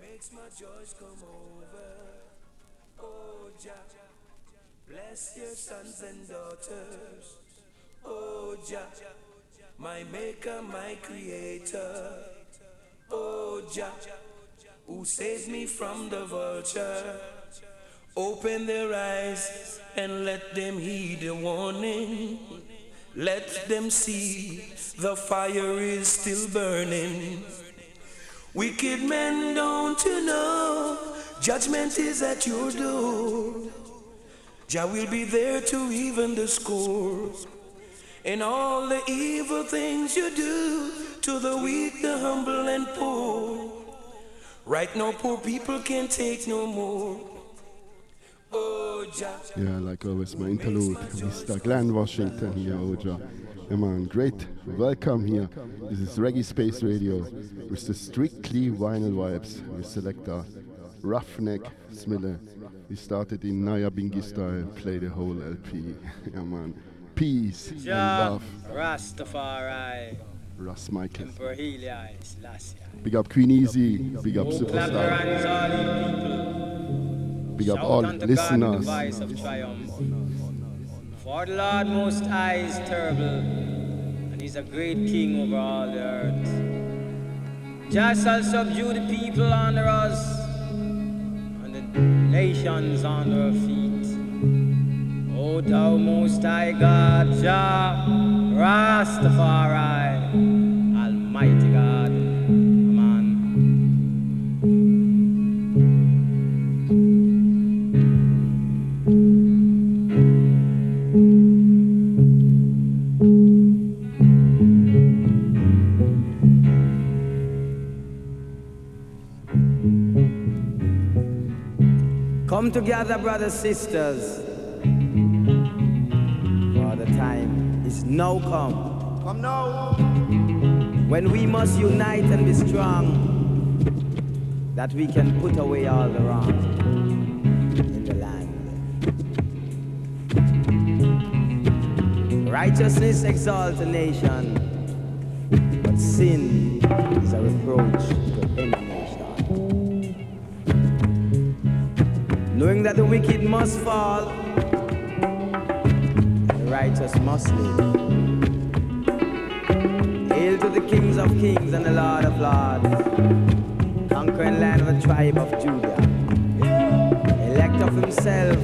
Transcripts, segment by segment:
makes my joys come over. Oh, Jah, bless your sons and daughters. Oh, Jah, my maker, my creator. Oh, Jah, who saves me from the vulture. Open their eyes and let them heed the warning. Let them see the fire is still burning. Wicked men, don't you know? Judgment is at your door. Jah will be there to even the score. And all the evil things you do to the weak, the humble, and poor. Right now, poor people can't take no more. Oh, Jah. Yeah, like always, my interlude, Mr. Glenn Washington here, oh, Oja. Yeah, man, great. Welcome here. This is Reggae Space Radio with the strictly vinyl vibes. We select a Ruffneck Smille. We started in Nyahbinghi style, play the whole LP. yeah, man. Peace and love. Rastafari, Ras Michael. Big up Queen Easy. Big up Superstar. hands, all you people. Big up all with listeners. For the Lord Most High is terrible, and He's a great King over all the earth. Just shall subdue the people under us, and the nations under our feet. O Thou Most High God, Jah, Rastafari, Almighty God. Come together, brothers, sisters. For the time is now come. Come now. When we must unite and be strong, that we can put away all the wrong in the land. Righteousness exalts a nation, but sin is a reproach to any Knowing that the wicked must fall, and the righteous must live. Hail to the kings of kings and the Lord of lords, conquering land of the tribe of Judah. Elect of himself,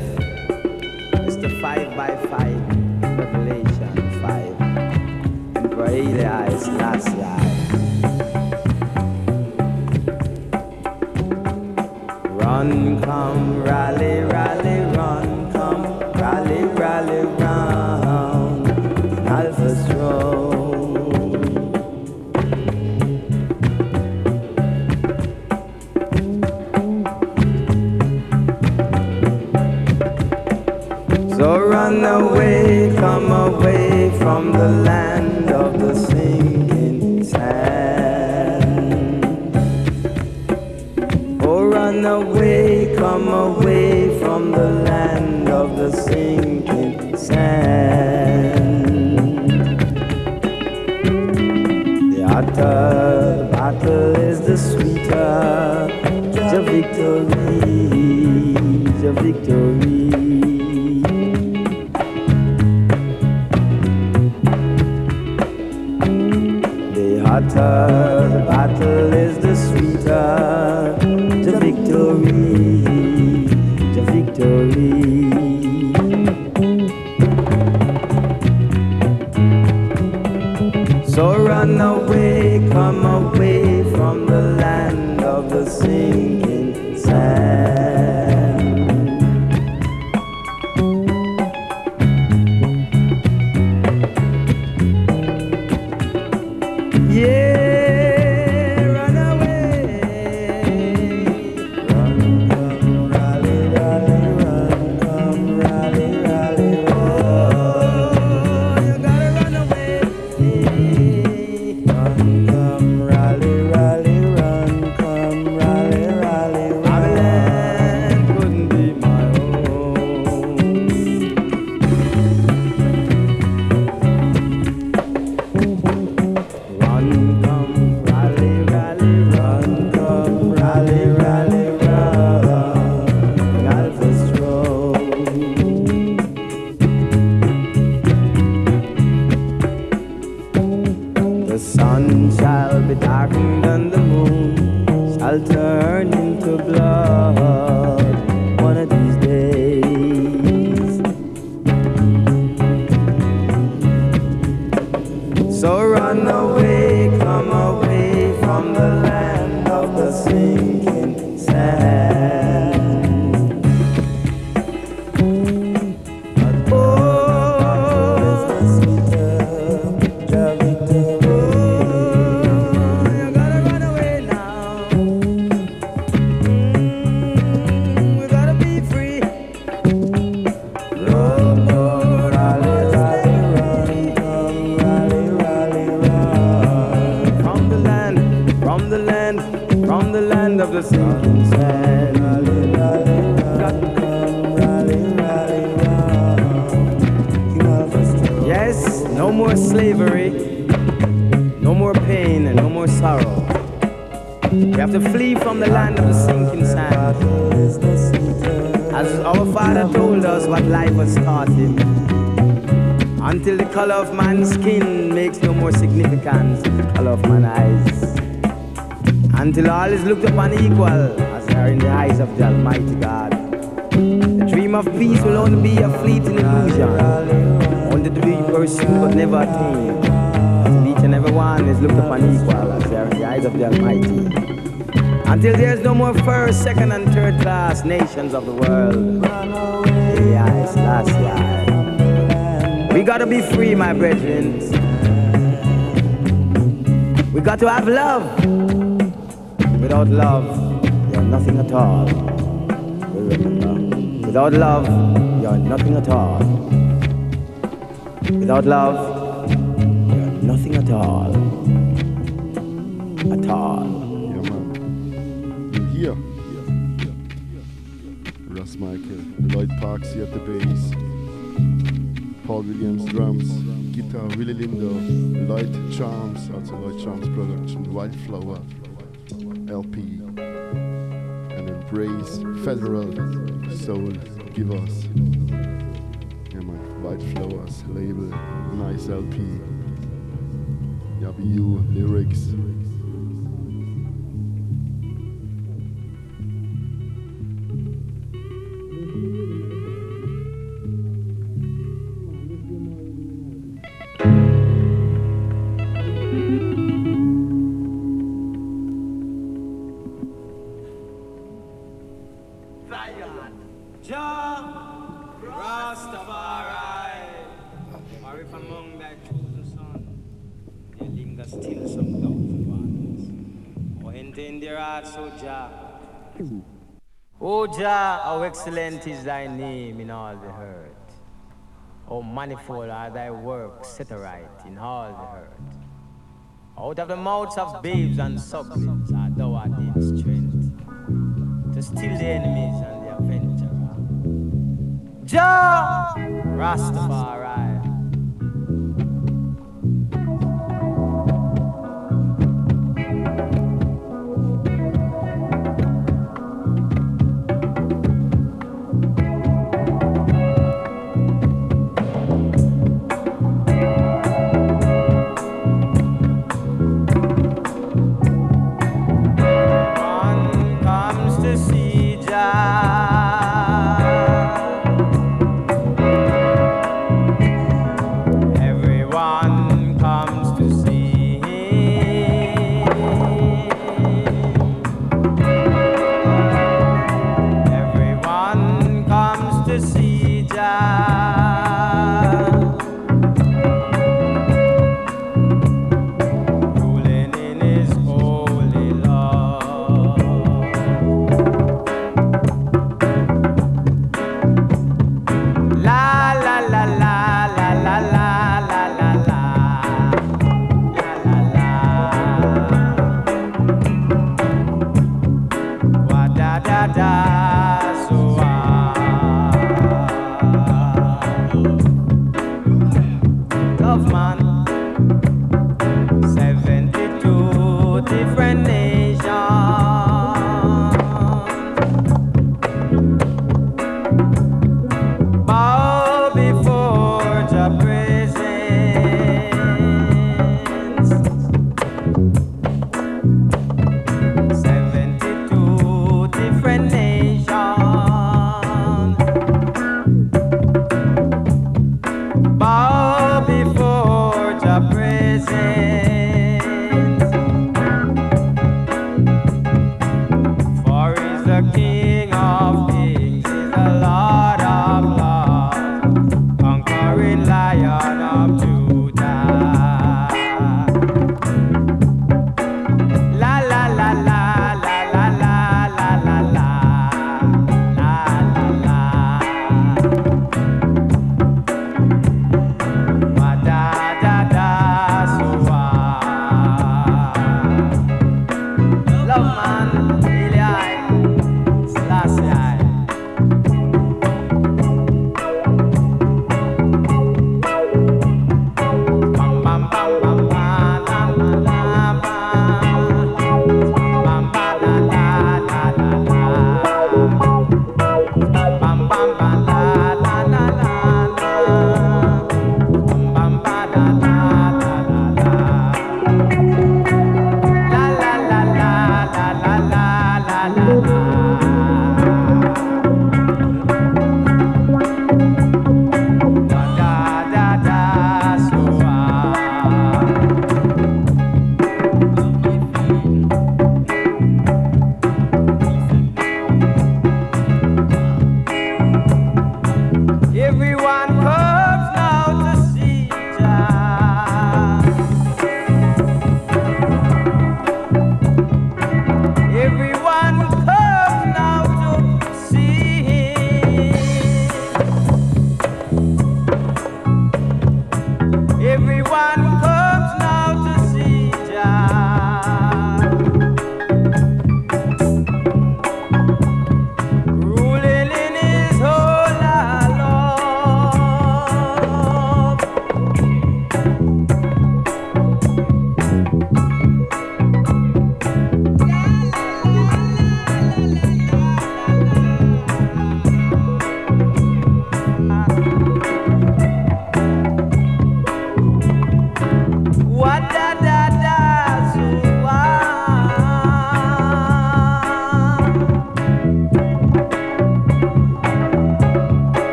Mr. 5 by 5, Revelation 5. Emperor last Selassie. Run, come, rally, rally, run, come, rally, rally, round, Alpha strong. So run away, come away from the land Run away, come away from the land of the sinking sand. The hotter battle is the sweeter, the victory, the victory. The hotter run away, come away from the land of the sinking be free, my brethren. We got to have love. Without love, you're nothing at all. Without love, you're nothing at all. Without love, you're nothing at all. At all. Ja, Mann. Und hier. Ras Michael, Lloyd Parksy at the bass, Paul Williams drums, Guitar Willy Lindo, Lloyd Charmers, also Lloyd Charmers Production, Wildflower LP, and Embrace Federal Soul Give Us. Ja, man, White Flowers Label, nice LP. W Lyrics. Excellent is thy name in all the earth. O manifold are thy works set aright in all the earth. Out of the mouths of babes and sucklings art thou ordained strength to still the enemies and the avenger. Jah Rastafari.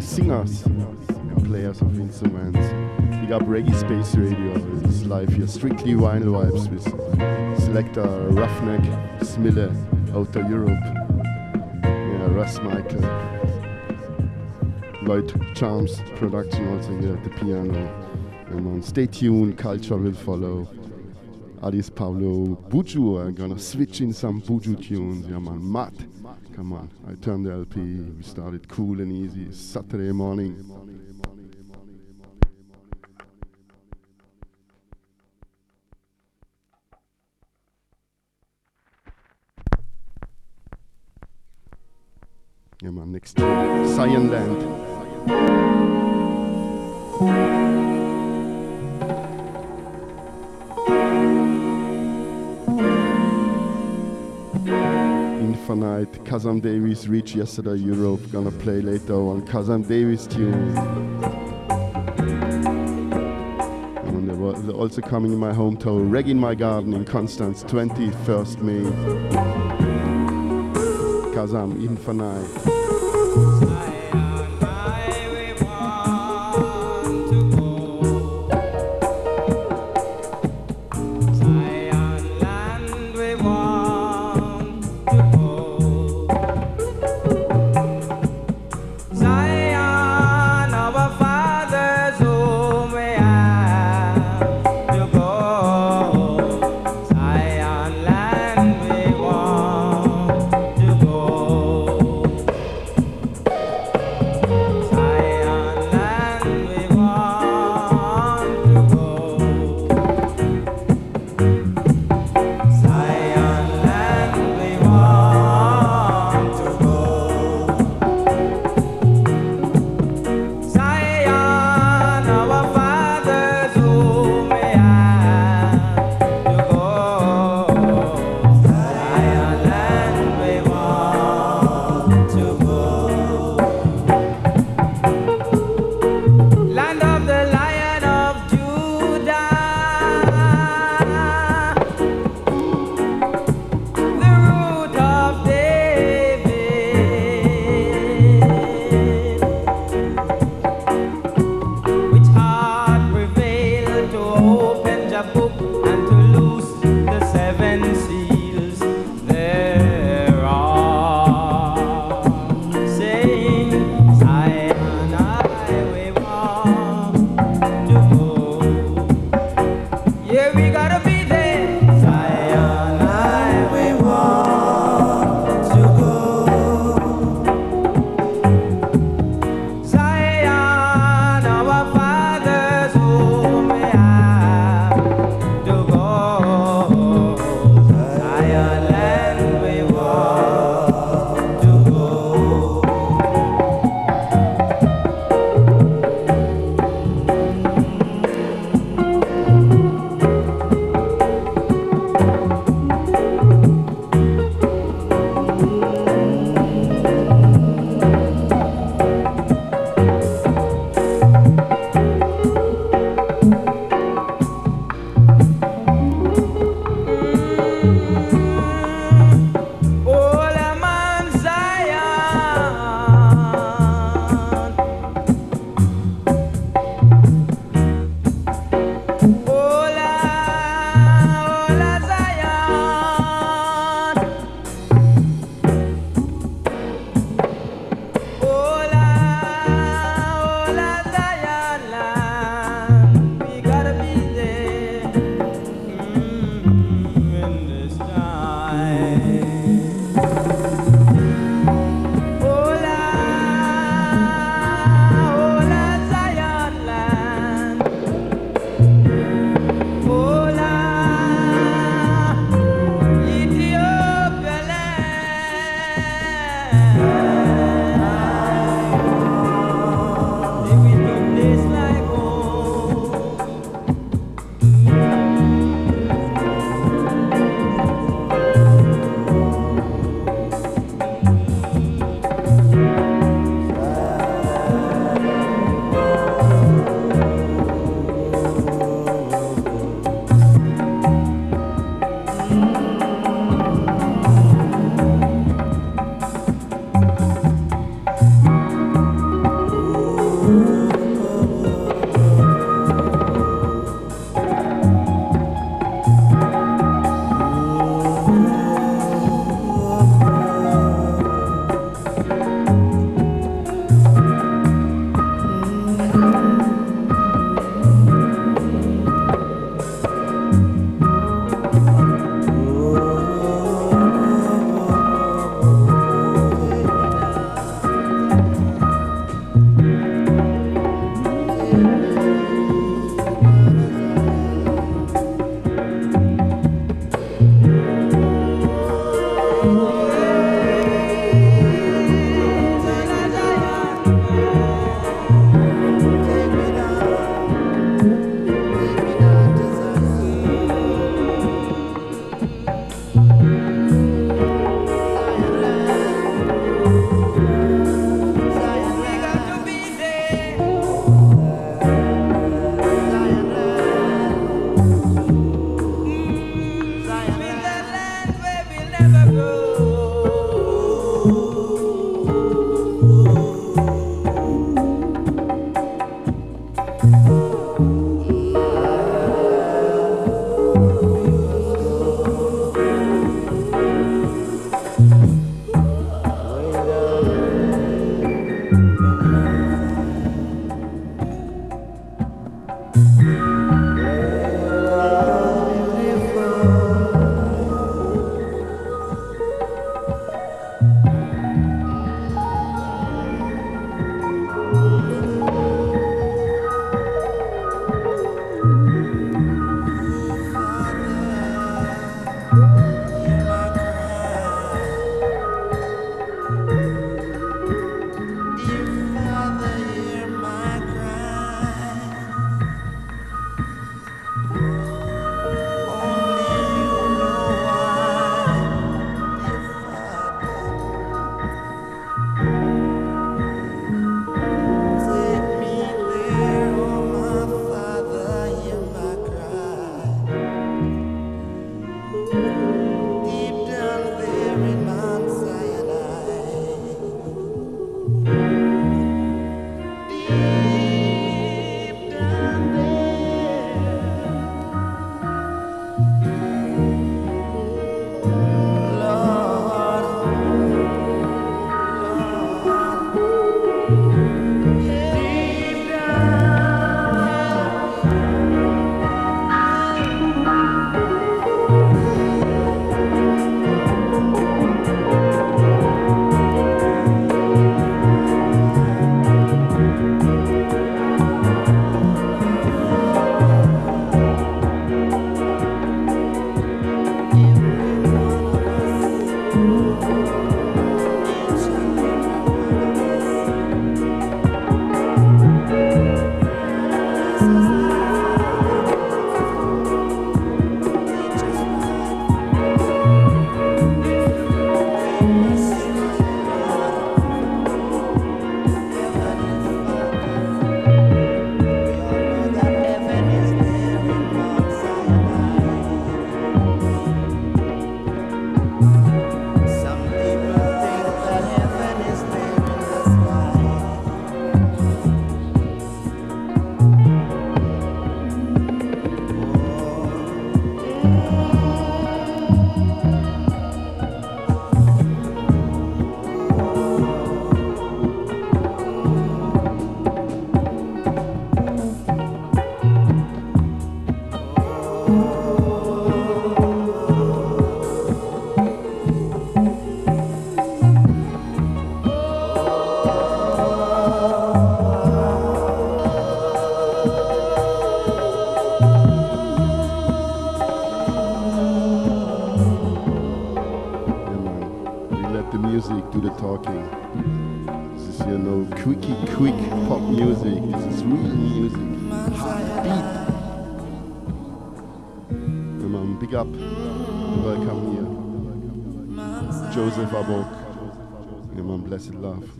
Singers, players of instruments. Big up Reggae Space Radio. Is live here, strictly vinyl vibes with selector Ruffneck, Smille out of Europe. Yeah, Ras Michael. Lloyd Charmers production also here at the piano. Man. Stay tuned, culture will follow. Adis Pablo Buju, I'm gonna switch in some Buju tunes. Yeah man, Matt. Come on, turned the LP. We started cool and easy. Saturday morning. Reached yesterday Europe. Gonna play later on Kazam Davis tune. And they're also coming in my hometown, Reggae in My Garden in Constance, 21st May. Kazam Infanai.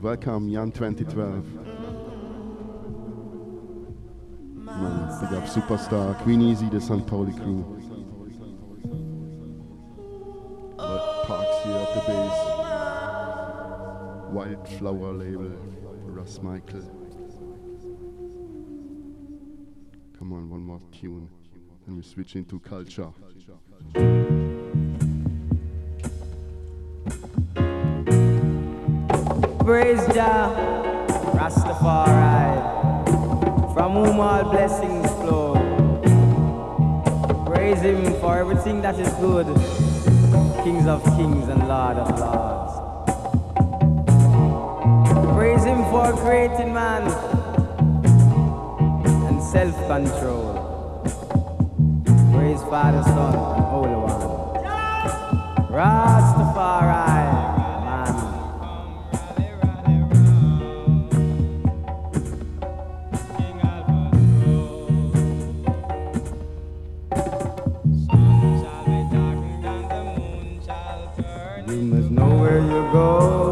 Welcome, Jan 2012. Man, big up Superstar, Queen Easy, the St. Pauli crew. Parks here at the bass. Wildflower label, Ras Michael. Come on, one more tune. And we switch into culture. Praise Jah, Rastafari, from whom all blessings flow. Praise Him for everything that is good, Kings of kings and Lord of lords. Praise Him for creating man and self-control. Praise Father, Son, and Holy One. Rastafari. It's a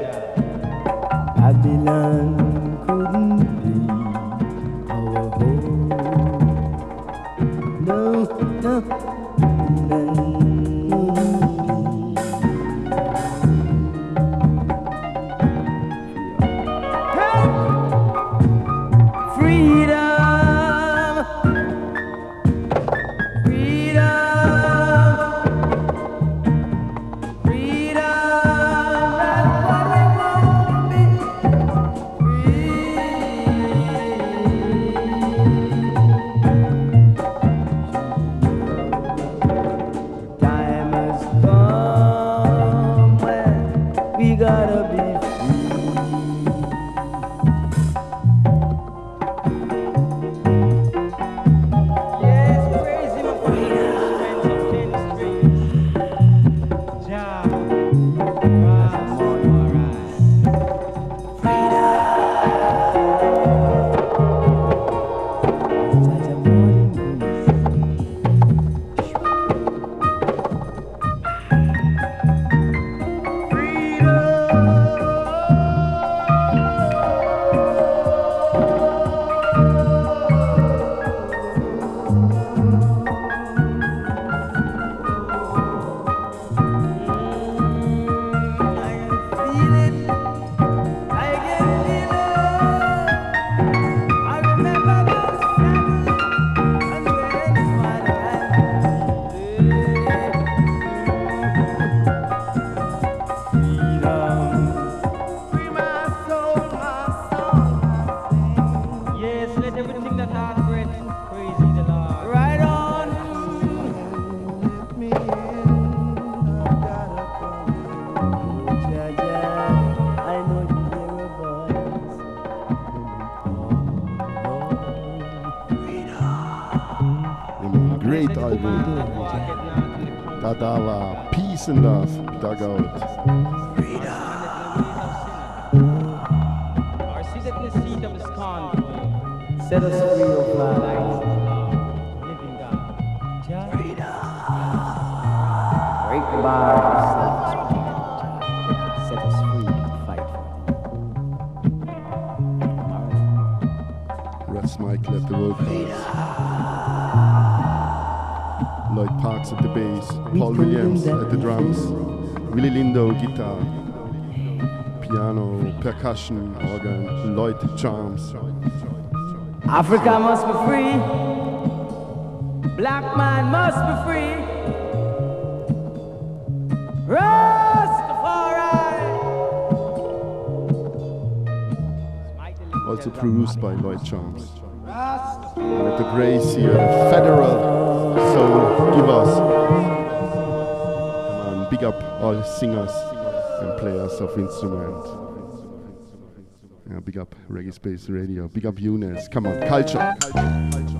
Yeah. peace and love dugout. percussion organ, Lloyd Charmers. Africa must be free. Black man must be free. Rastafari. Also produced by Lloyd Charmers. And at the Grace here, Federal Soul Give Us. And big up all singers and players of instruments. Reggae Space Radio. Big up Eunice. Come on, culture. culture, culture.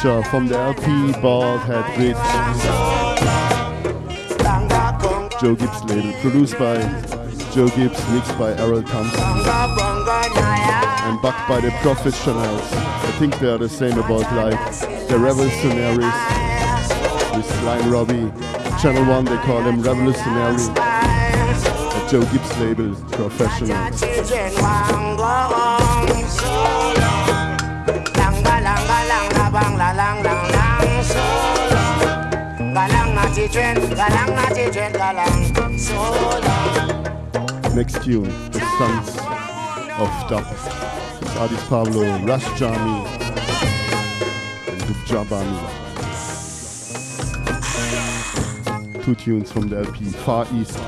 From the LP Baldhead Bridge. Joe Gibbs label, produced by Joe Gibbs, mixed by Errol Thompson, and backed by the Professionals. I think they are the same about like the Revolutionaries with Line Robbie. Channel 1 they call them Revolutionary. The Joe Gibbs label, Professionals. Children, galang na children, galang so long. Next tune, The Suns of Dub. It's Addis Pablo, Ras Jammy, and Dub Jabami. Two tunes from the LP, Far East.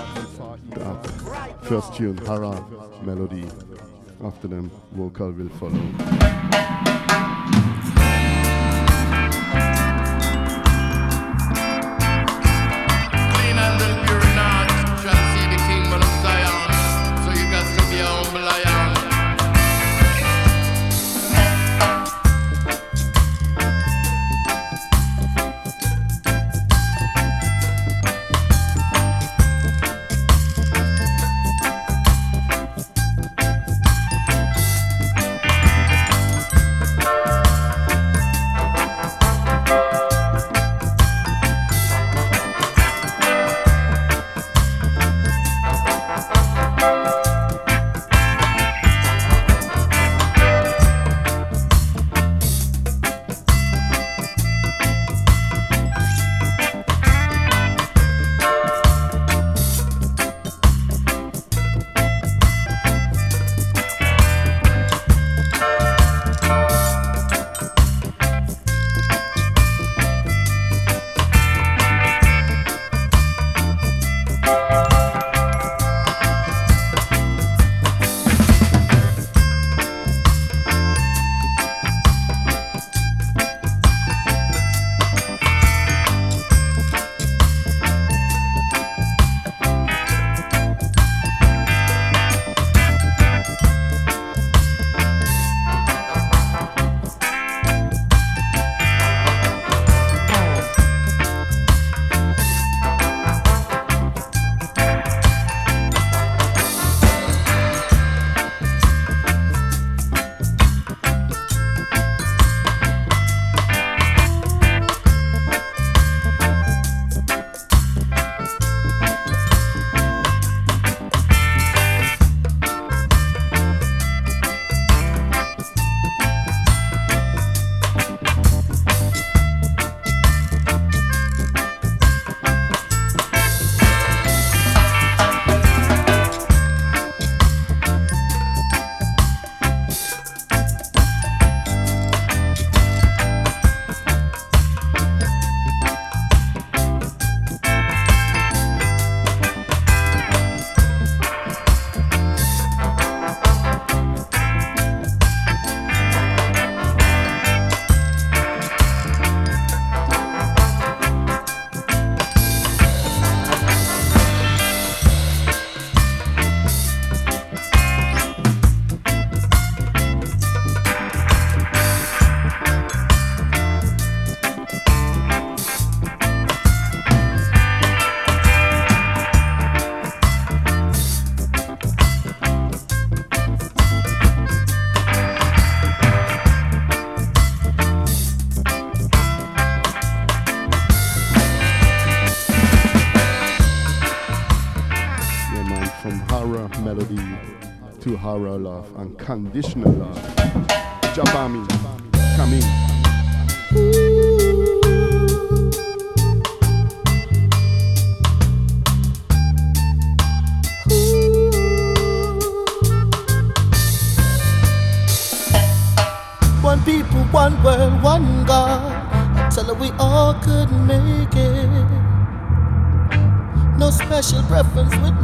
First tune, Hara Melody. After them, vocal will follow. Horror love, unconditional love. Jabami, come in. One people, one world, one God. Tell her we all could make it. No special preference with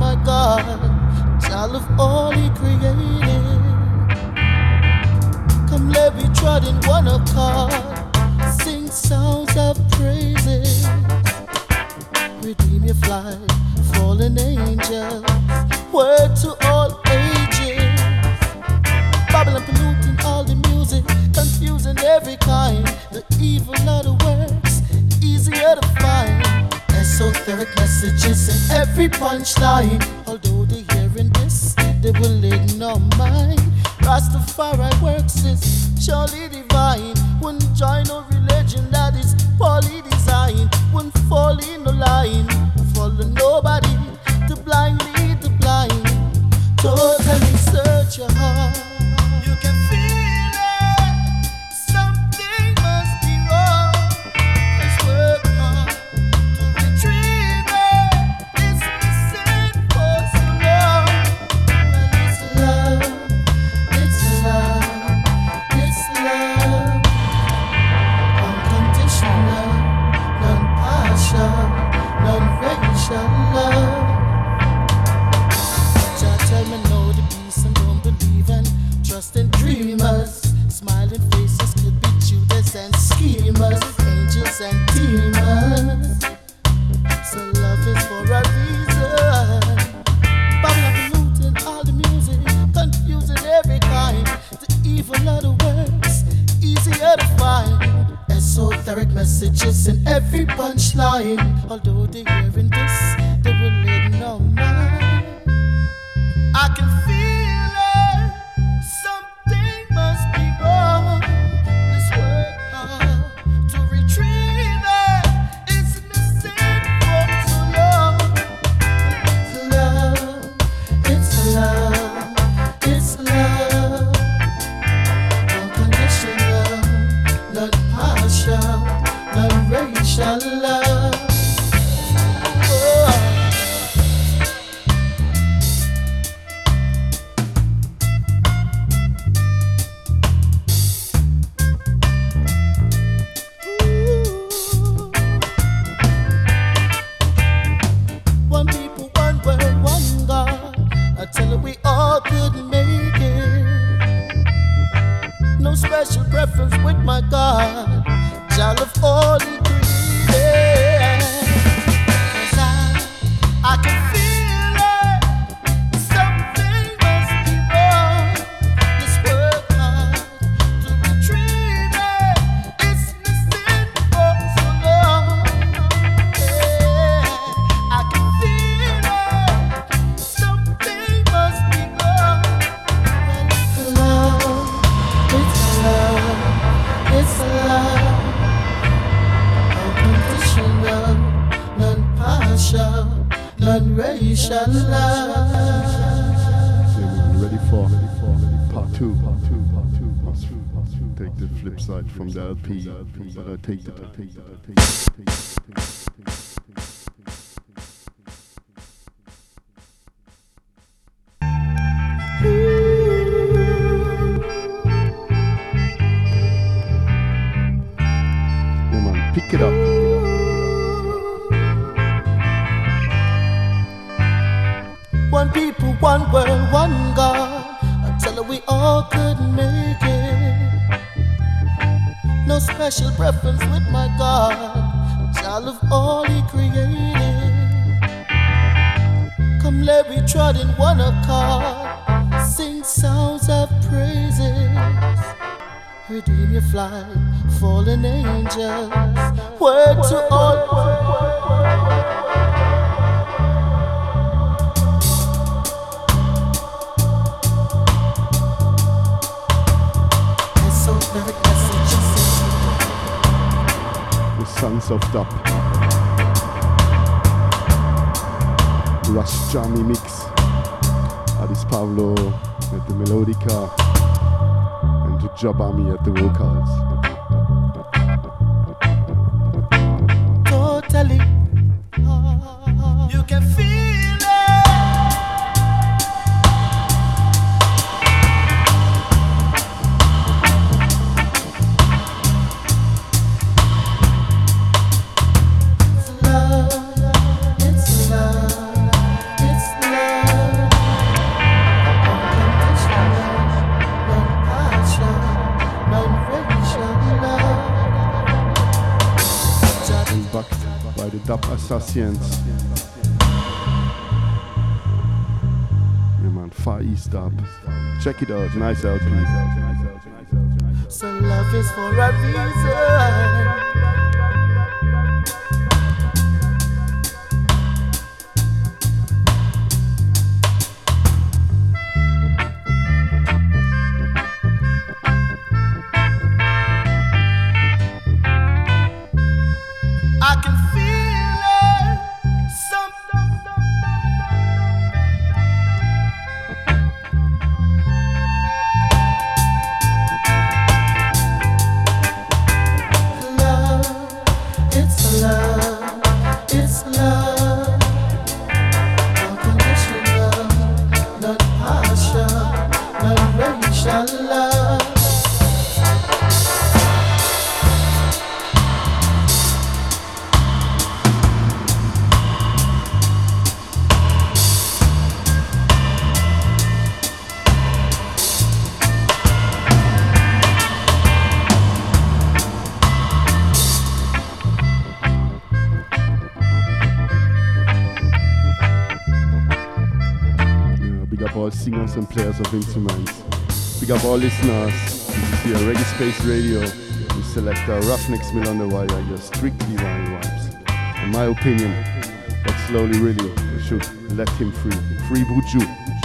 side from the LP, but I take that, I take that, I take that. Patience. Yeah, man, Far East up. Check it out, nice out. So love is for a reason. And players of instruments. Big up all listeners. This is here Reggae Space Radio. We select our Ruffneck Mill on the Wire, your strictly vinyl vibes. In my opinion, but slowly really, we should let him free. Free Buju.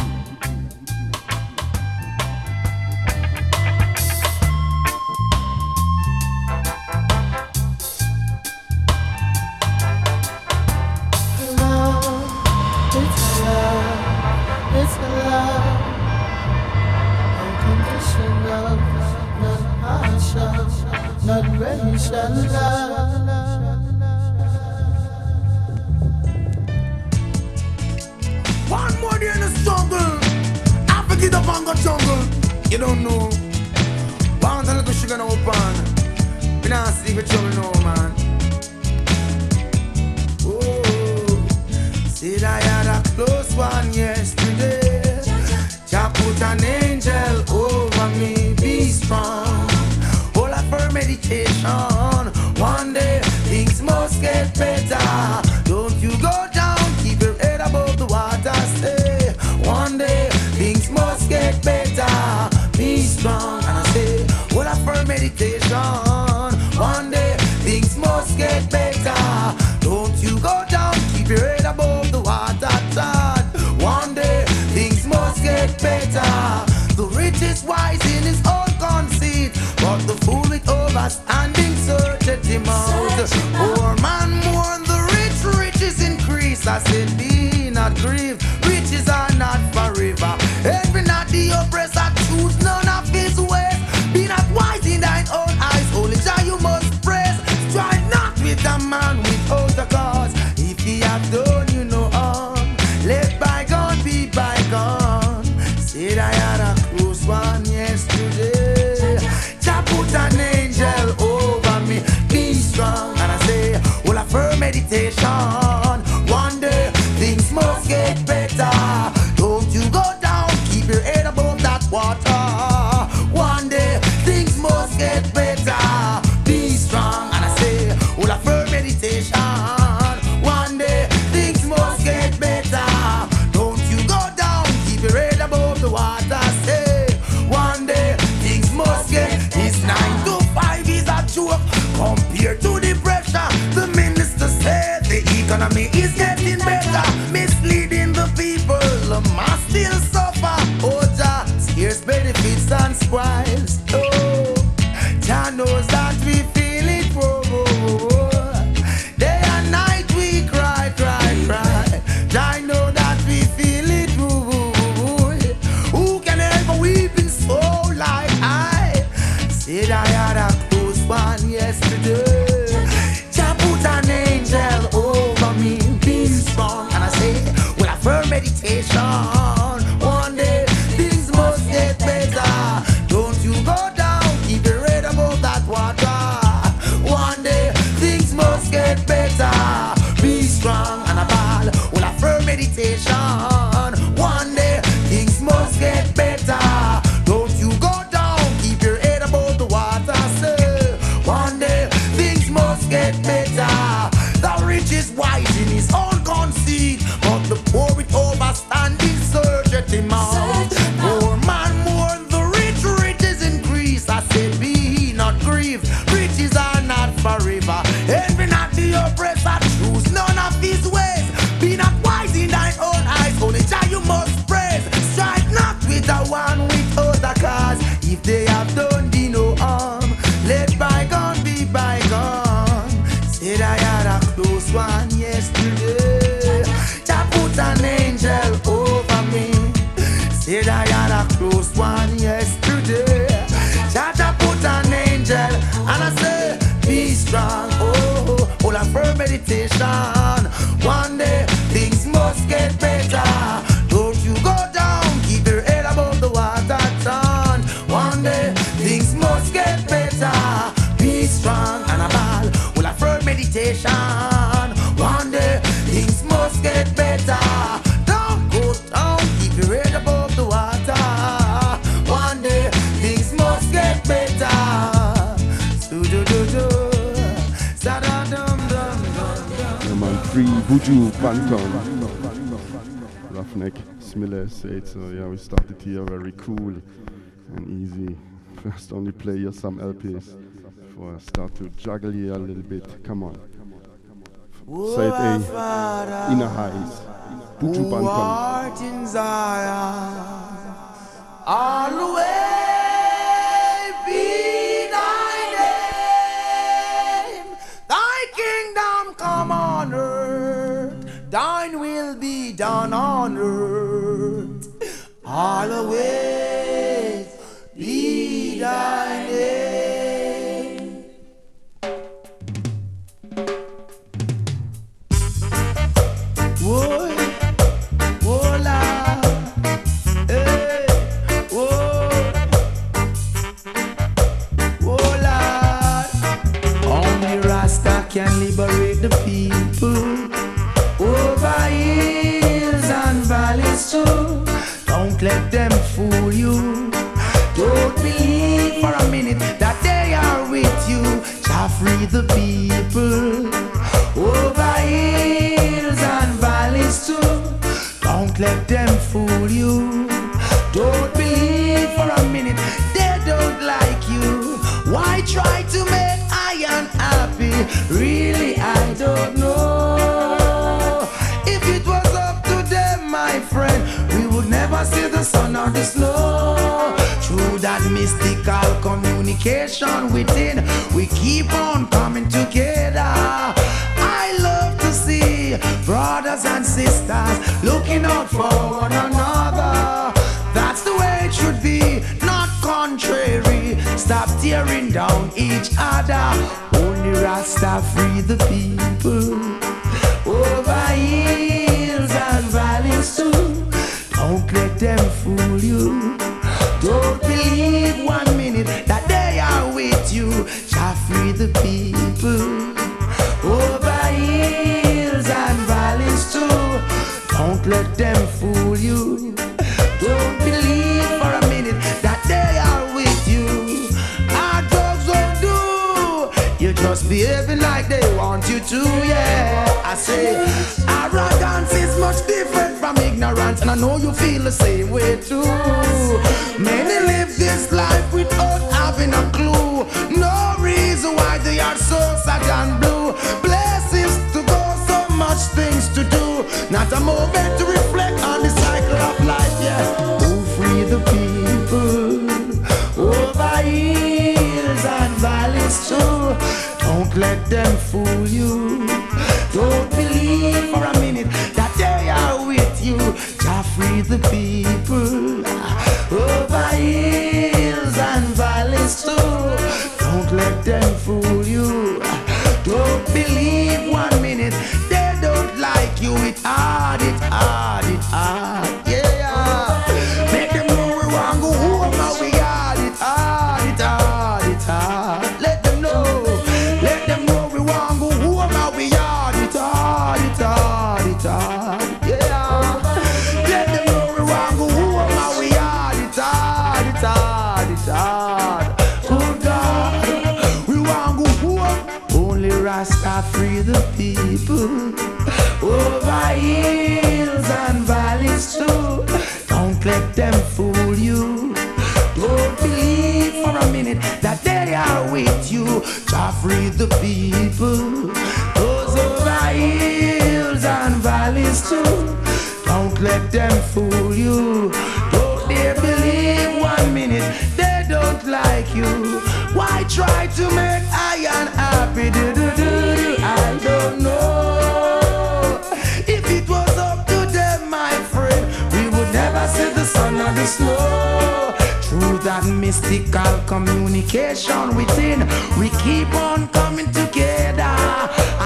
First, only play here some LPs before I start to juggle here a little bit. Come on. Why try to make I unhappy? Really, I don't know. If it was up to them, my friend, we would never see the sun or the snow. Through that mystical communication within, we keep on coming together. I love to see brothers and sisters looking out for one another. Tearing down each other. Only Rasta free the people to, yeah. I say arrogance is much different from ignorance, and I know you feel the same way too. Many live this life without having a clue. No reason why they are so sad and blue. Places to go, so much things to do. Not a moment to believe one minute they don't like you. It hard, it hard, it hard. Try to make I unhappy? Do, do, do, do. I don't know. If it was up to them, my friend, we would never see the sun or the snow. Through that mystical communication within, we keep on coming together.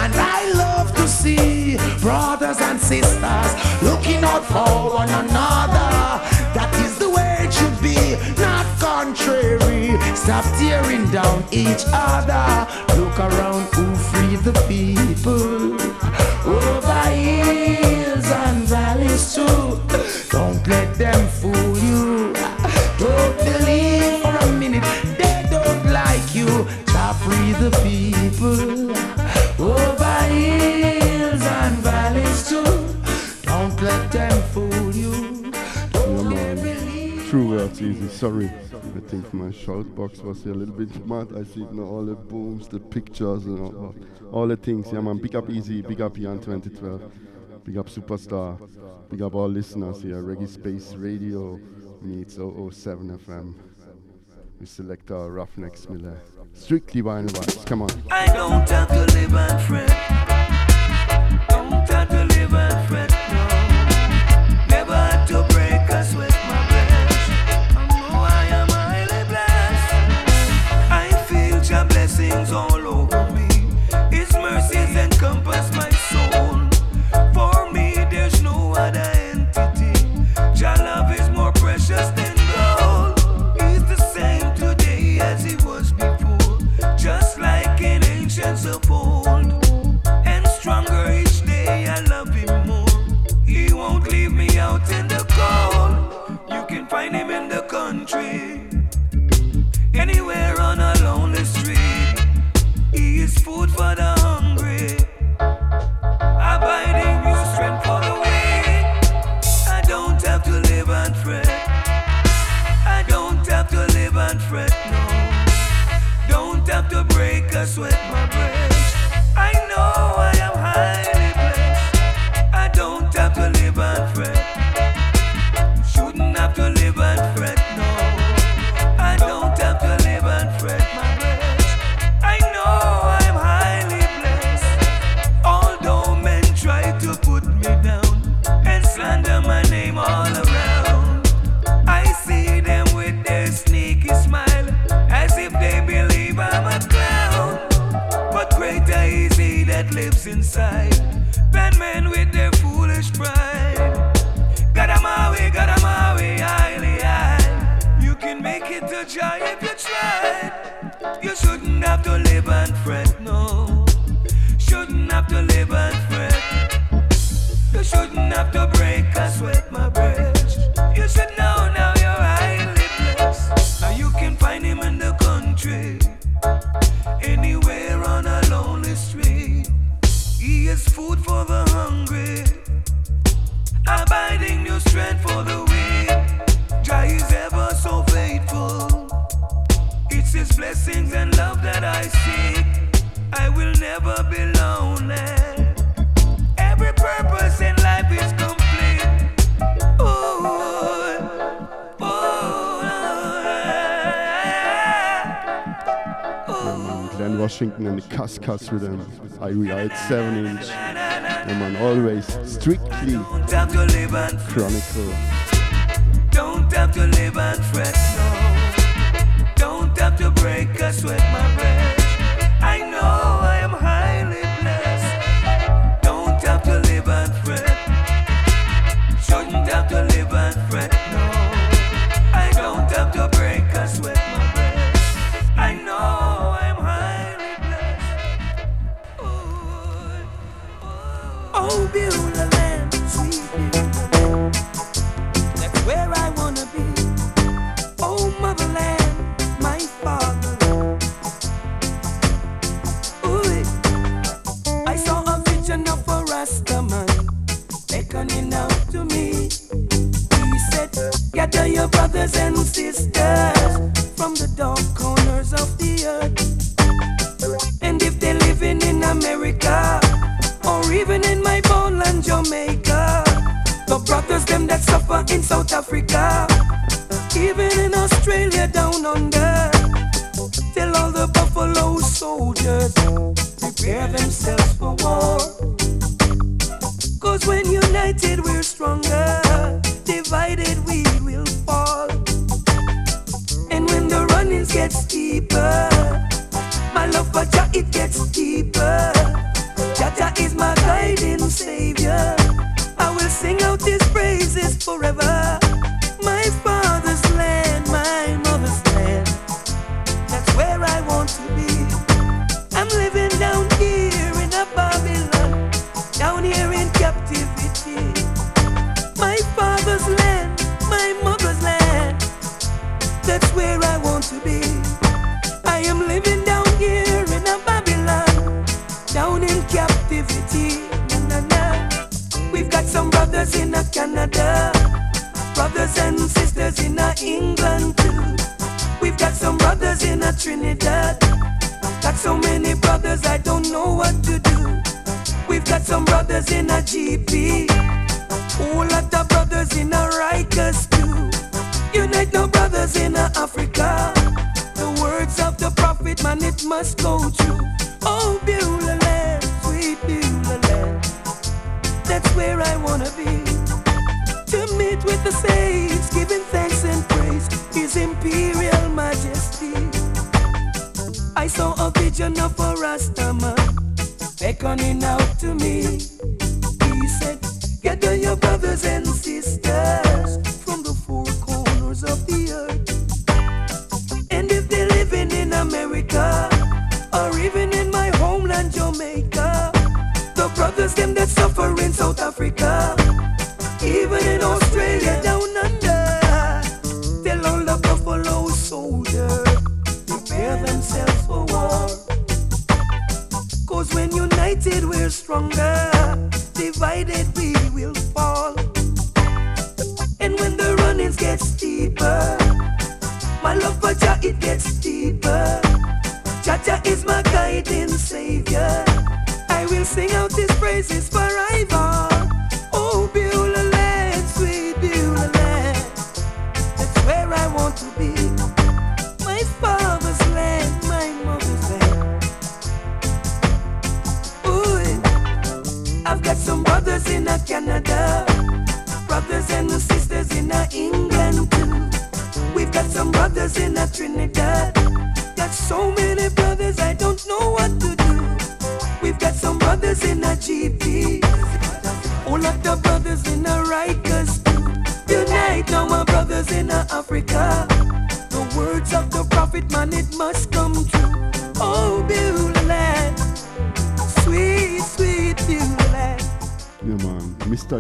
And I love to see brothers and sisters looking out for one another. stop tearing down each other. Look around, who free the people? Over hills and valleys too. Don't let them fool you. Don't believe for a minute they don't like you. Stop free the people. Over hills and valleys too. Don't let them fool you. Don't True words, easy. Sorry think my shoutbox was here a little bit mad. I see you know, all the booms, the pictures, and all, all the things. Yeah, man, big up Easy, big up Jan 2012, big up Superstar, big up all listeners here. Reggae Space Radio meets 007 FM. We select our Ruffneck Smille. Strictly vinyl vibes, come on. I don't have to live. Don't have to live. I, read 70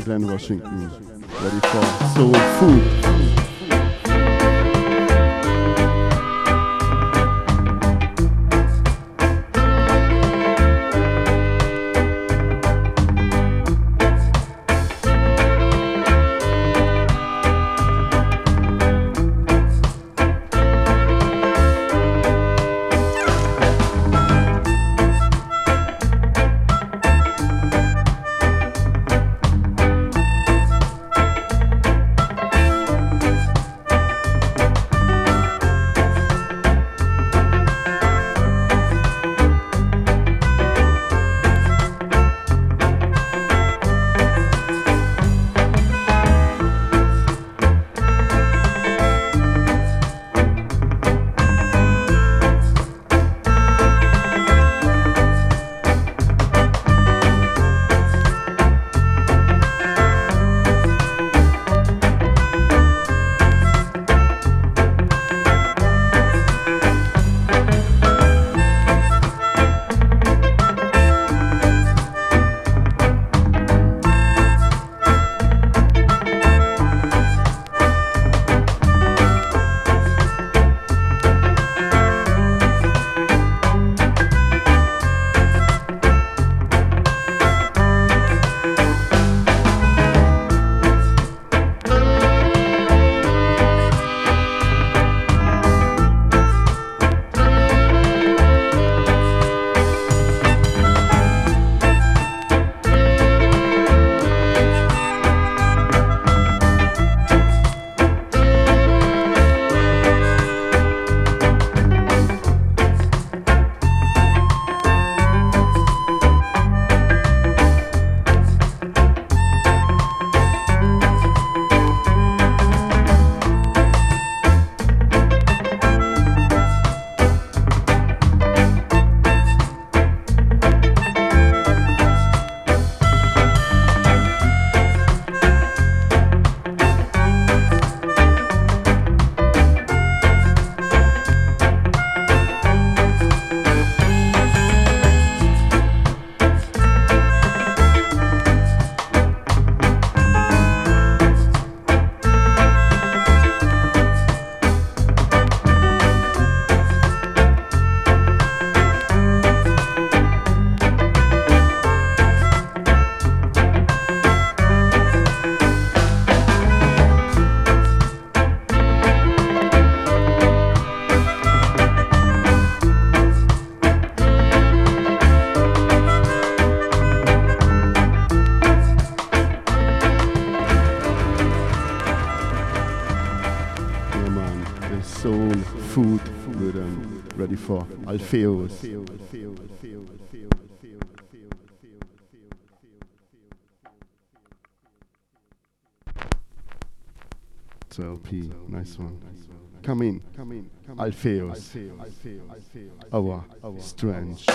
Glenn Washington. ready for Alpheus. So LP, nice one. Come in, Alpheus, our strange.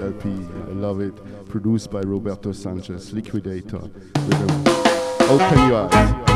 LP. I love it. Produced by Roberto Sanchez, Liquidator. Open your eyes.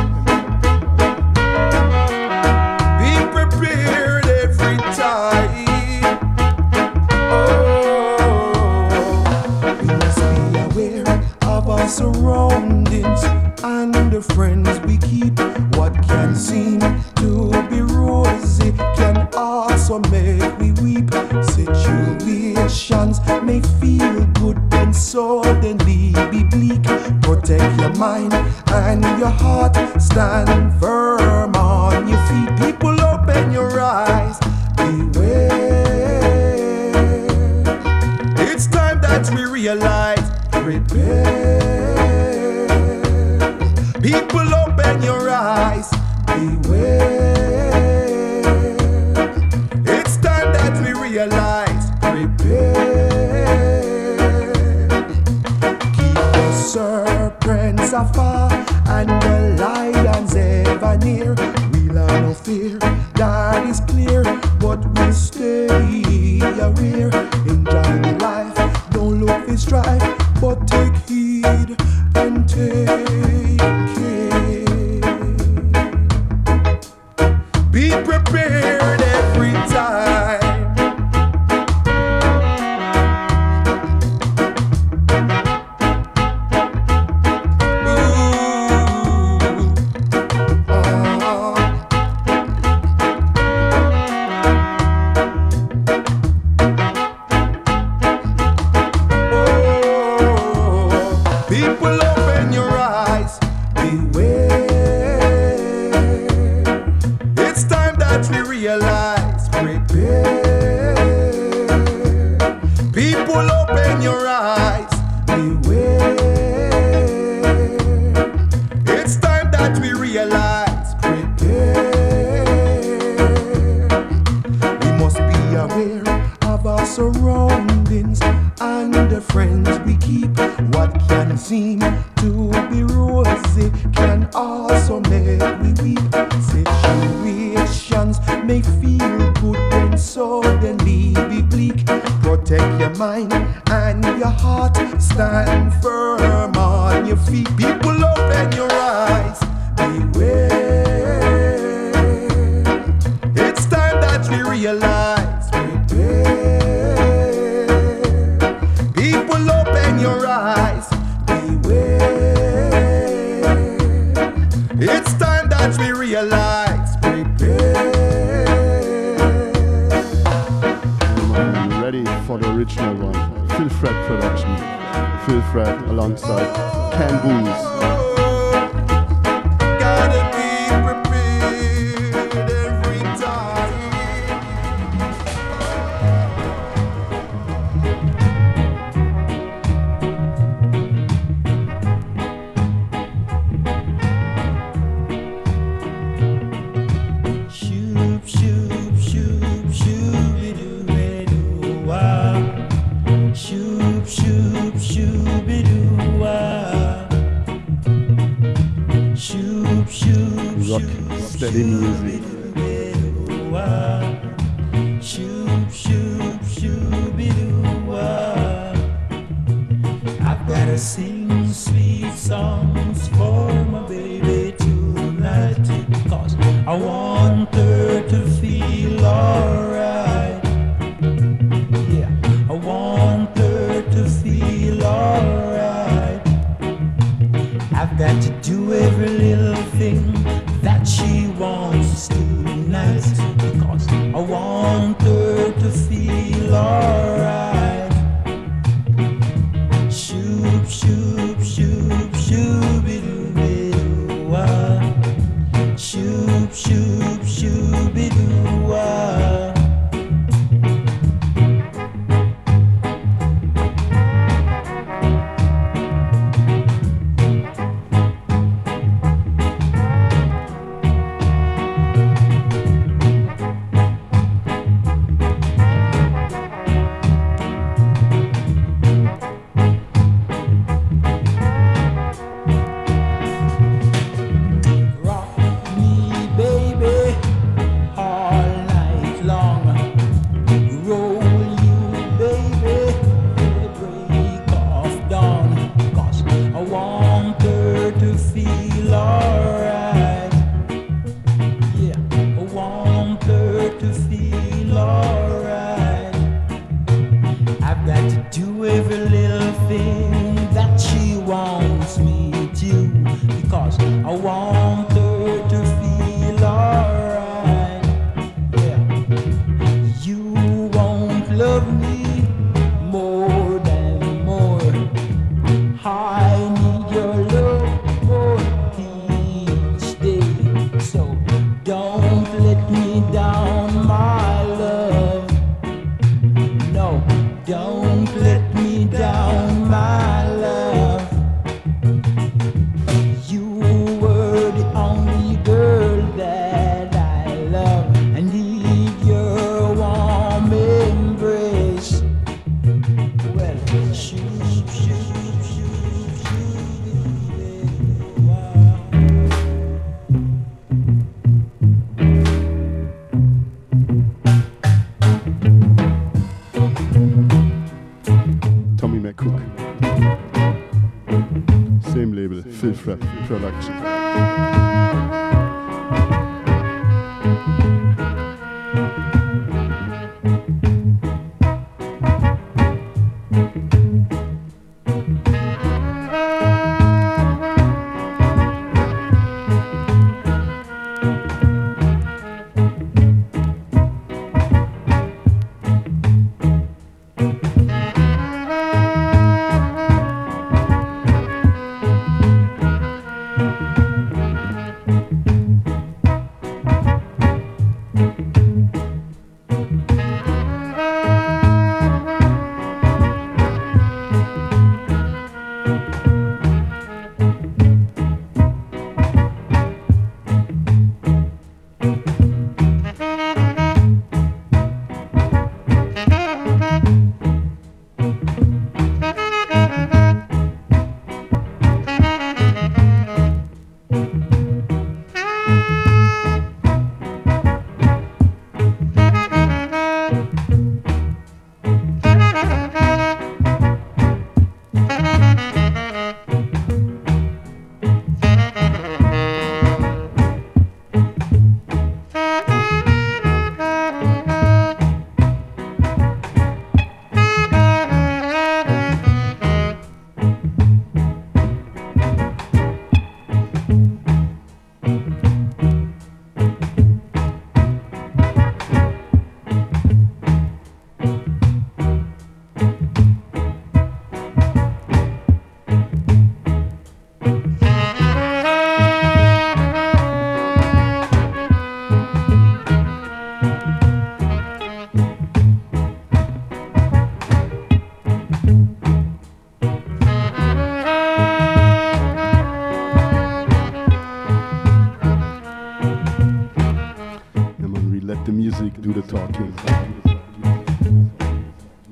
do the talking.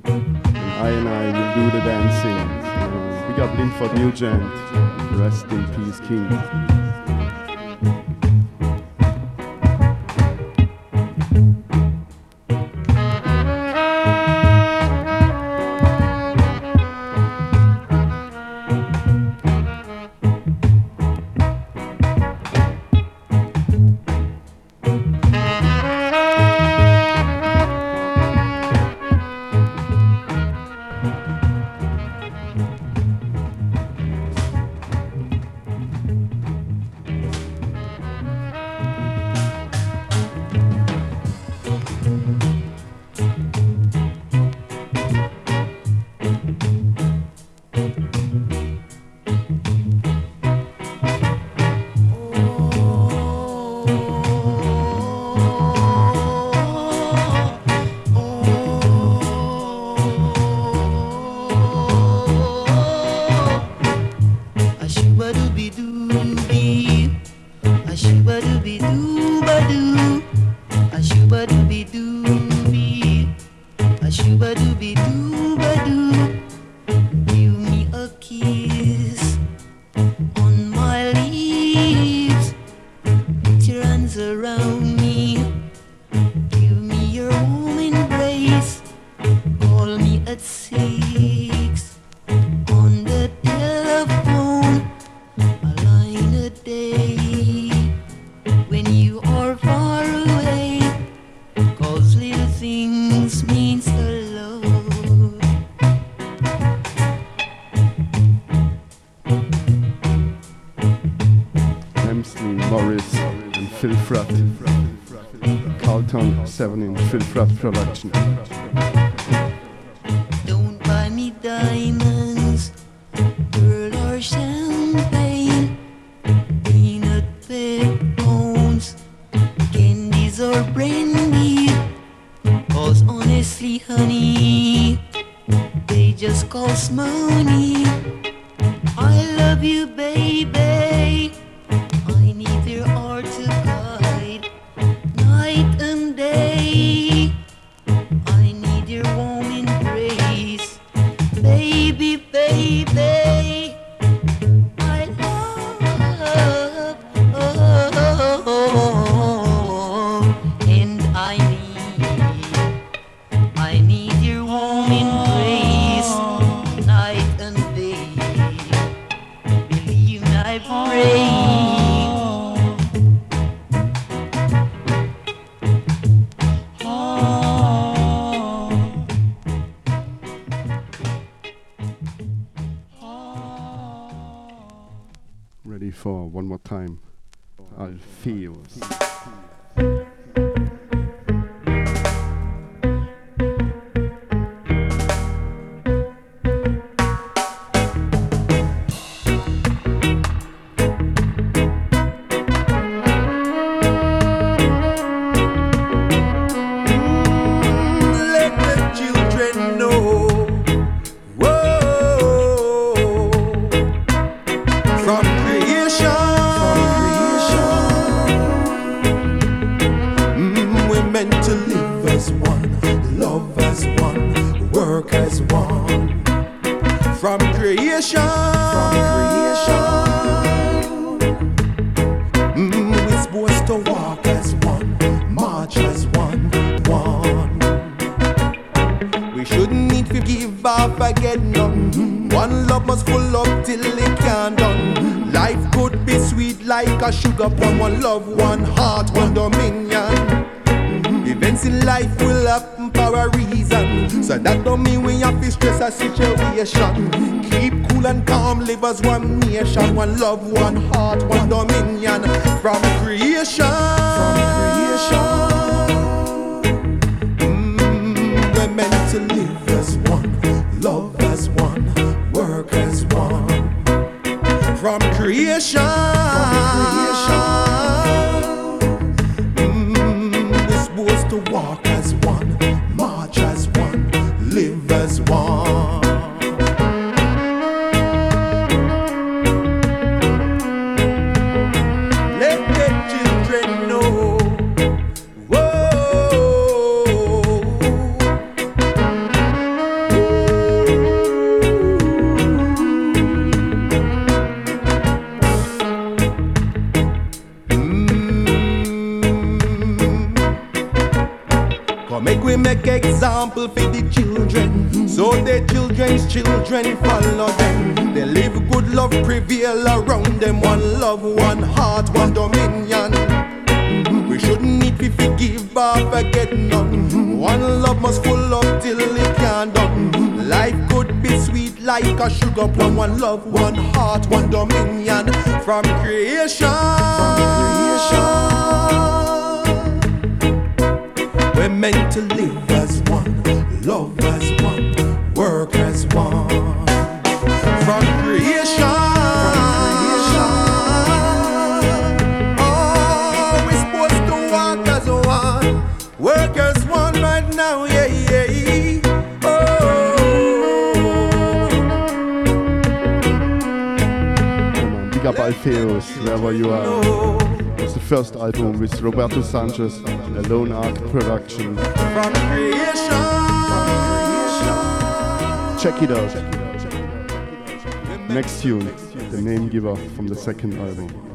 I and I will do the dancing. Um, big up Linford Nugent. Rest in peace, King. Phil Carlton 7 in Phil Pratt production. love one heart. Roberto Sanchez, a Lone Ark Production. From. Check it out. Next tune, The Name Giver from the second album.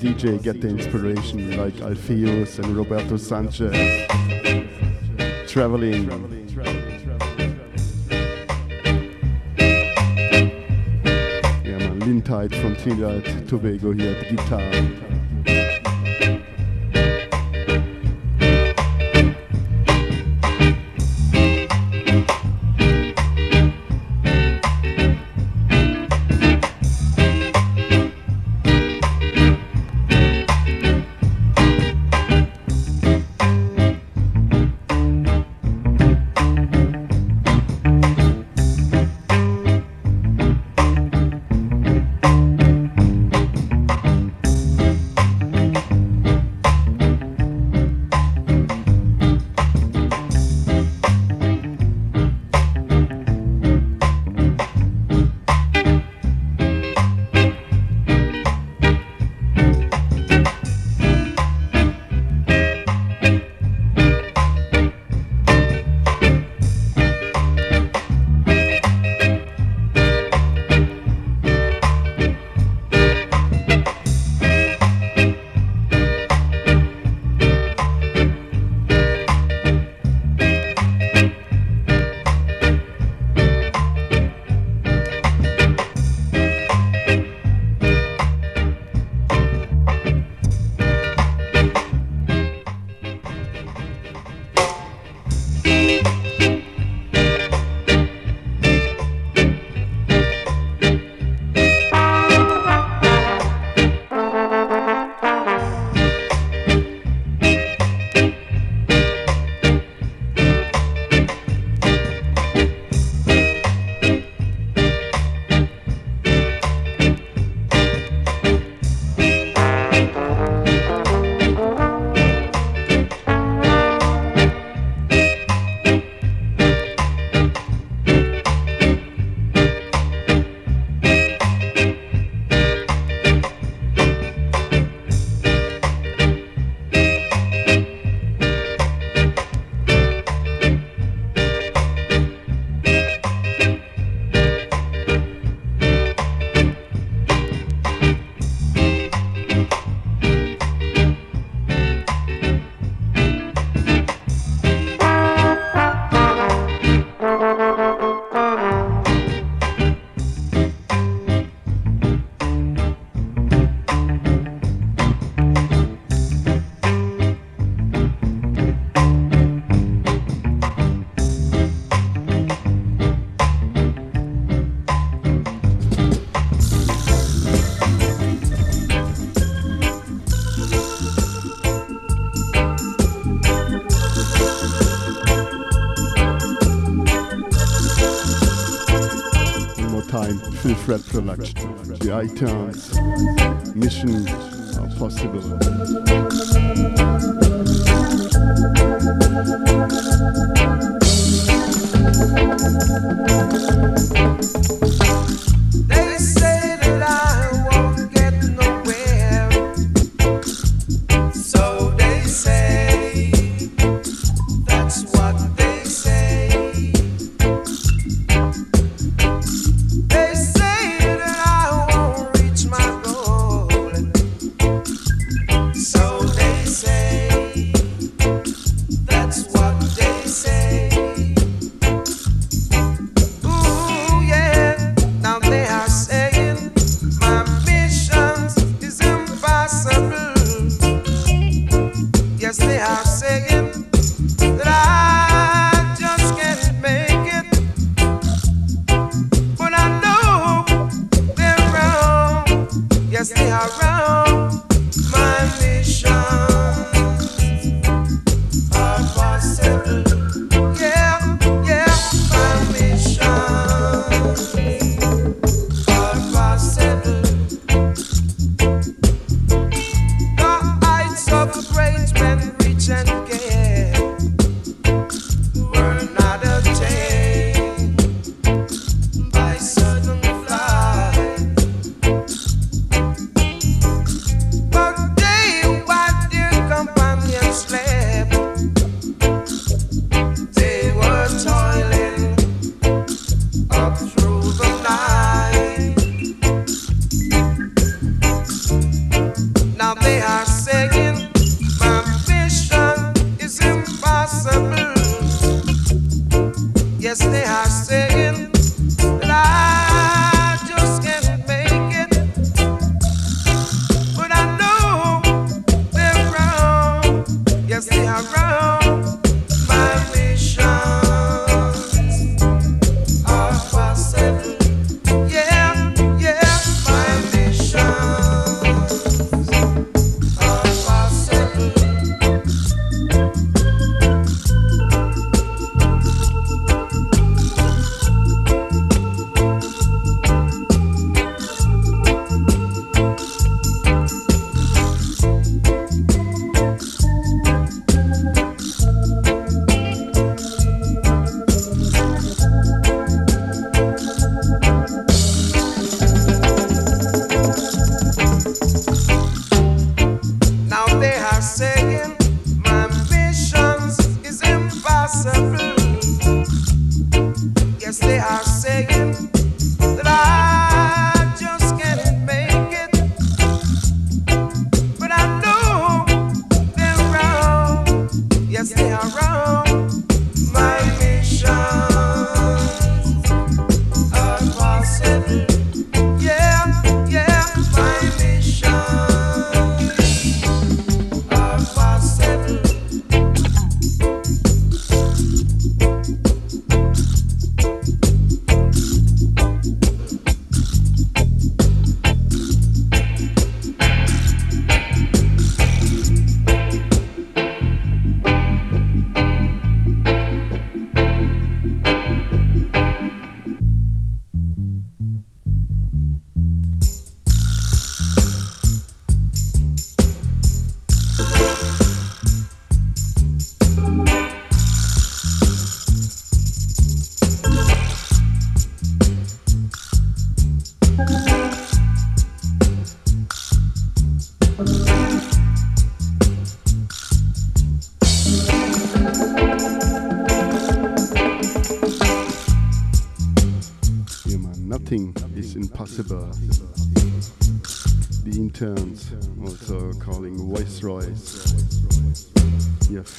DJ get the inspiration, like Alpheus and Roberto Sanchez. Traveling. Yeah, man, Lintide from Trinidad, Tobago here at the guitar. True Fred Production, the items, missions are possible.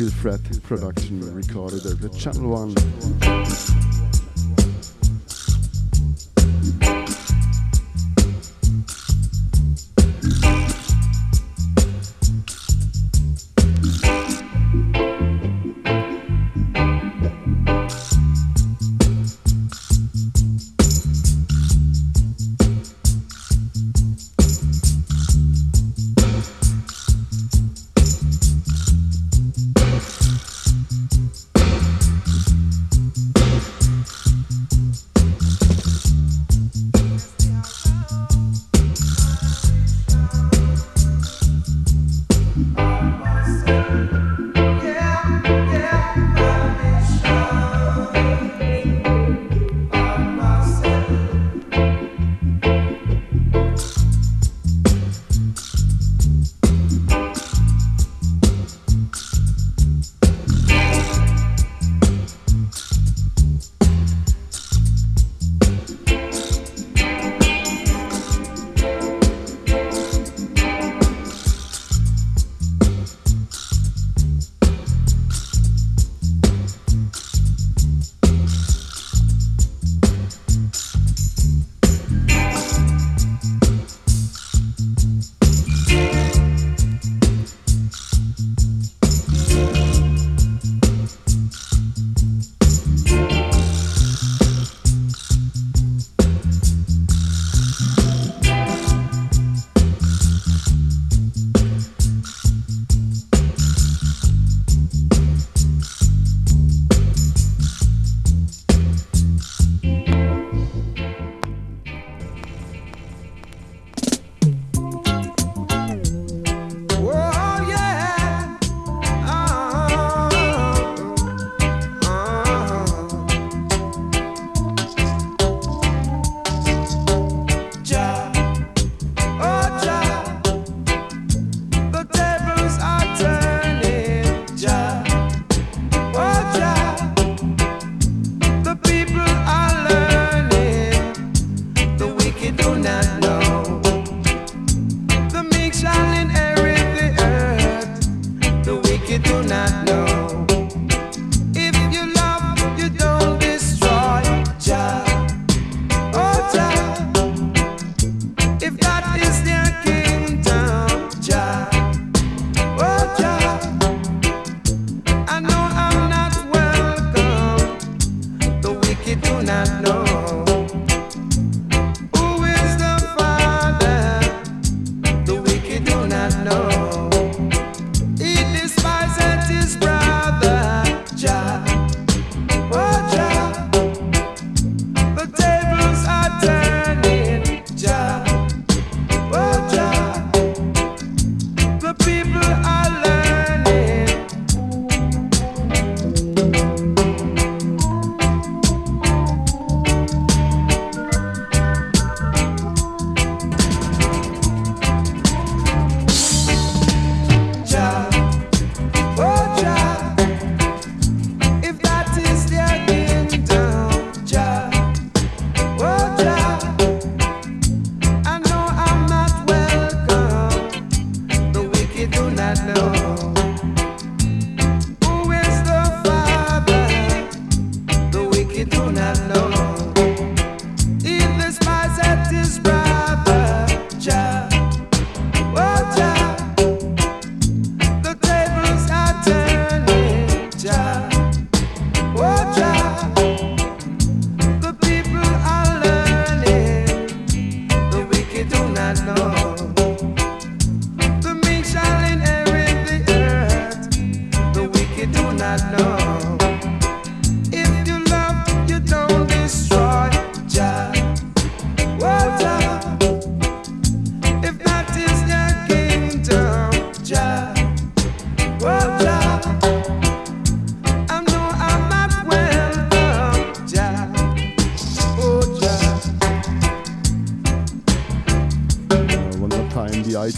Phil Pratt production recorded at the Channel 1.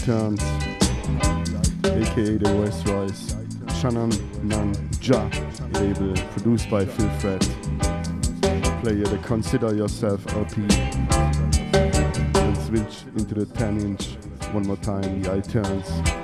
Titan, aka the West Royce, Shannon Nanja label, produced by Phil Pratt. Player the Consider Yourself LP. And switch into the 10 inch one more time, the iTunes.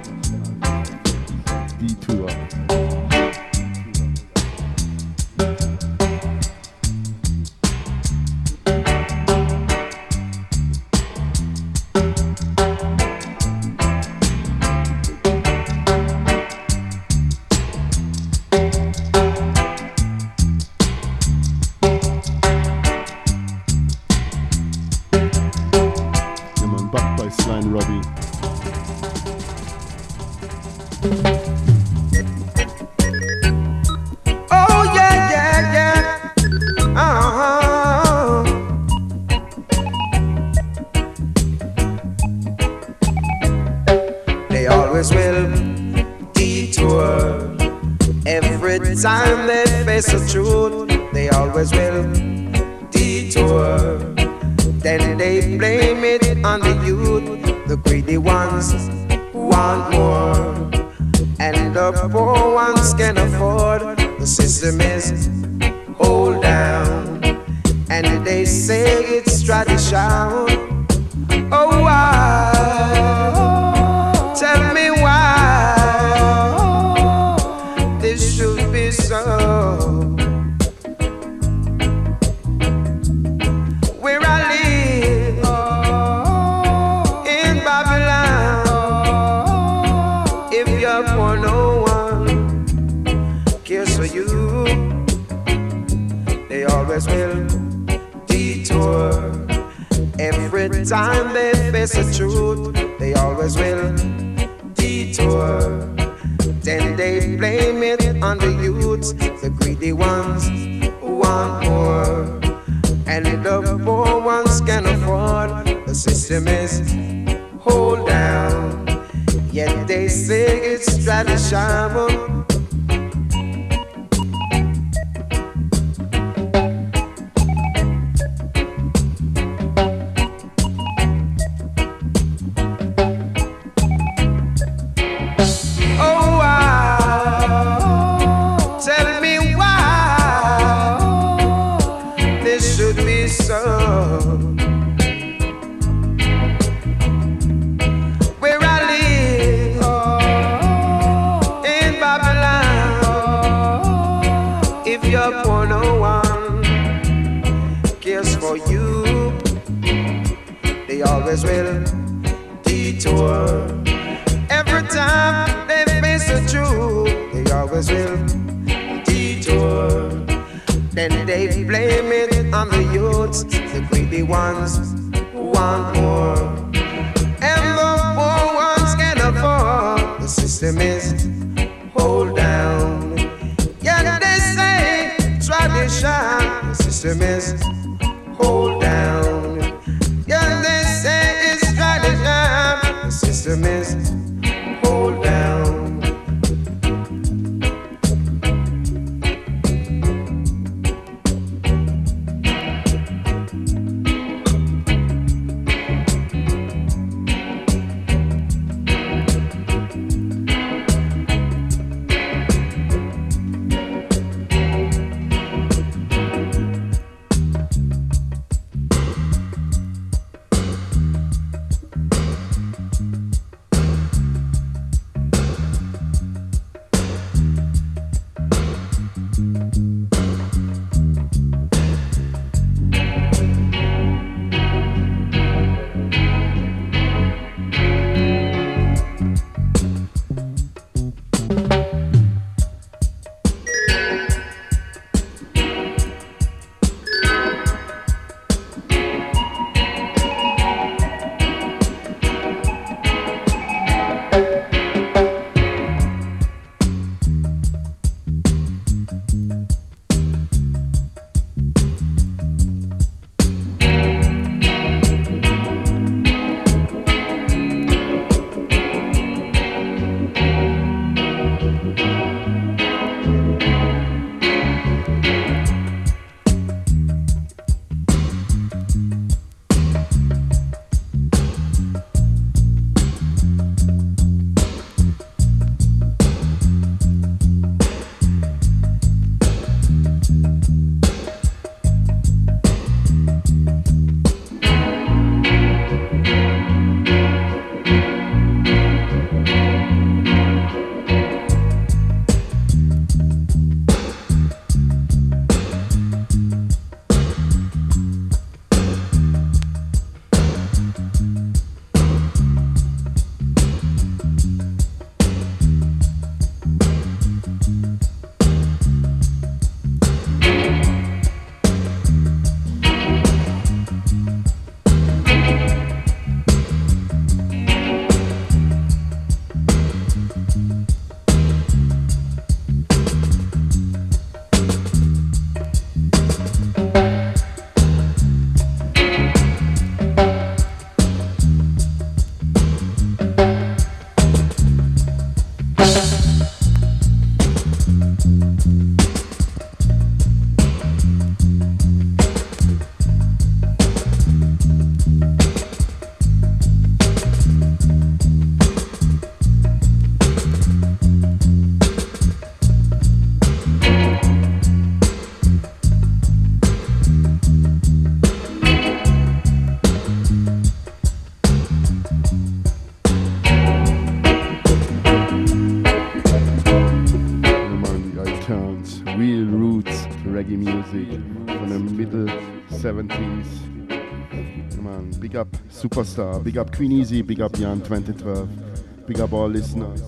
Superstar, big up Queen Easy, big up Jan 2012, big up all listeners,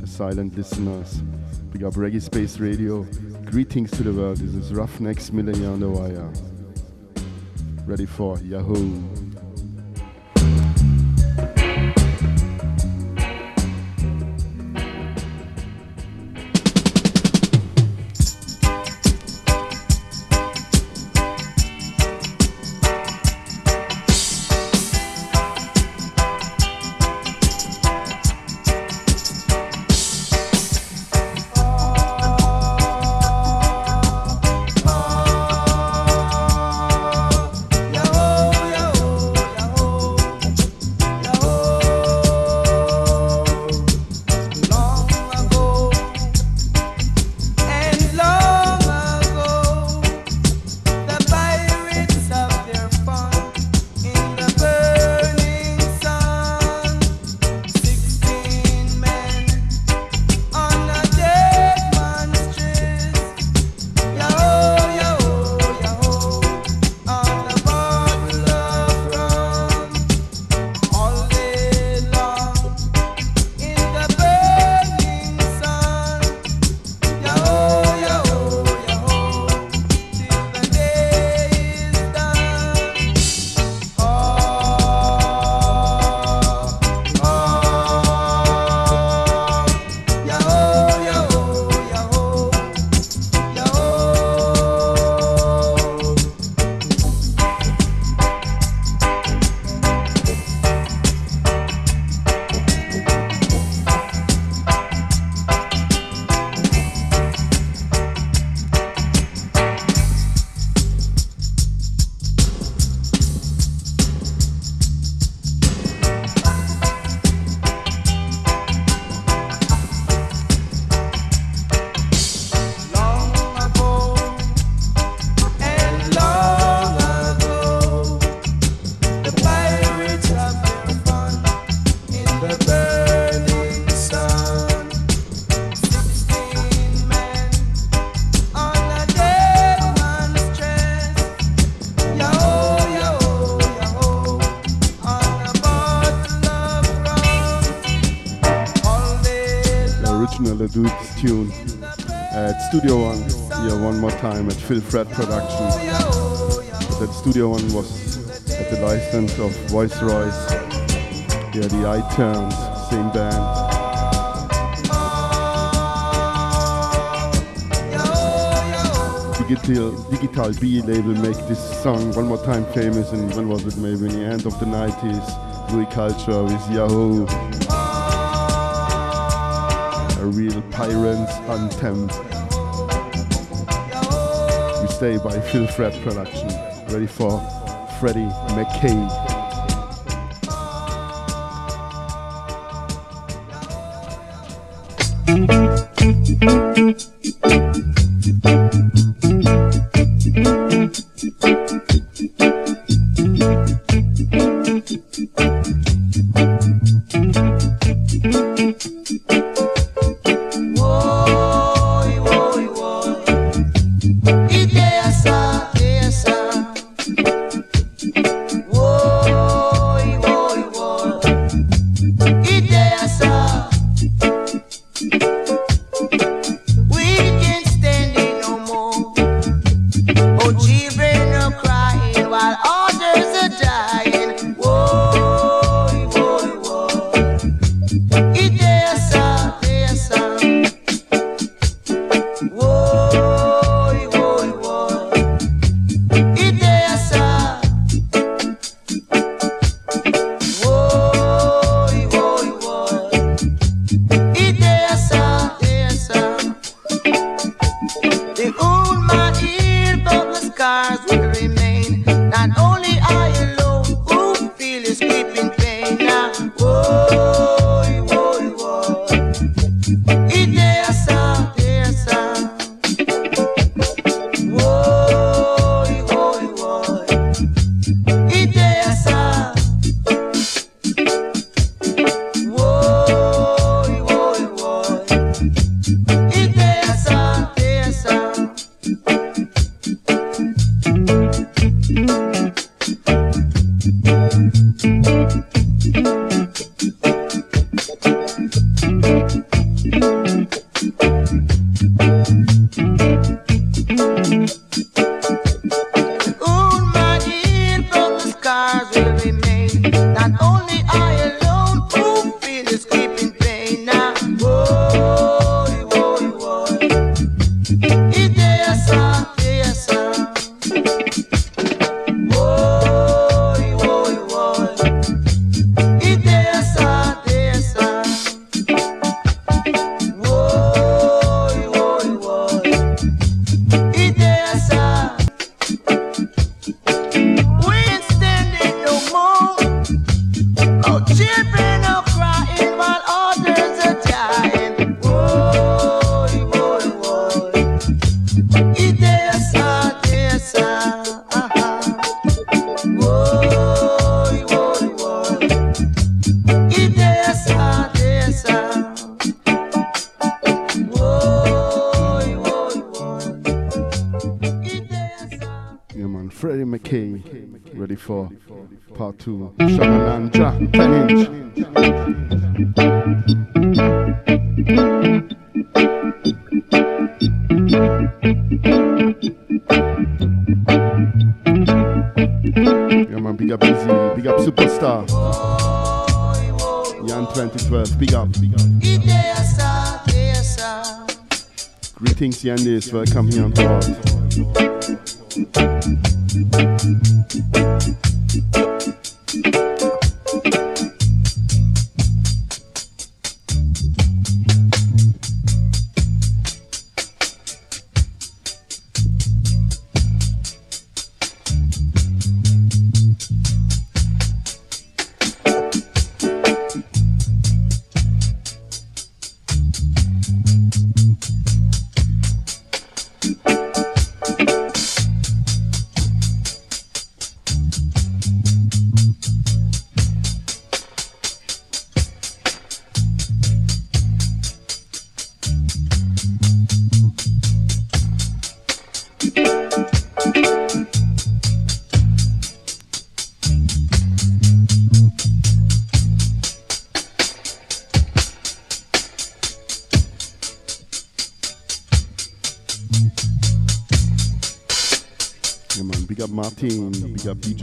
the silent listeners, big up Reggae Space Radio. Greetings to the world. This is Ruffneck Smille on the wire. Ready for Yahoo! Studio One here one more time at Phil Pratt Productions. That Studio One was at the license of Voice Royce. Here yeah, the iTunes, same band. Digital, digital B label make this song one more time famous and when was it maybe in the end of the 90s Louie Culture with Yahoo a real pirate anthem Wednesday by Phil Pratt Production. Ready for Freddie McKay. transfer, come here on talk.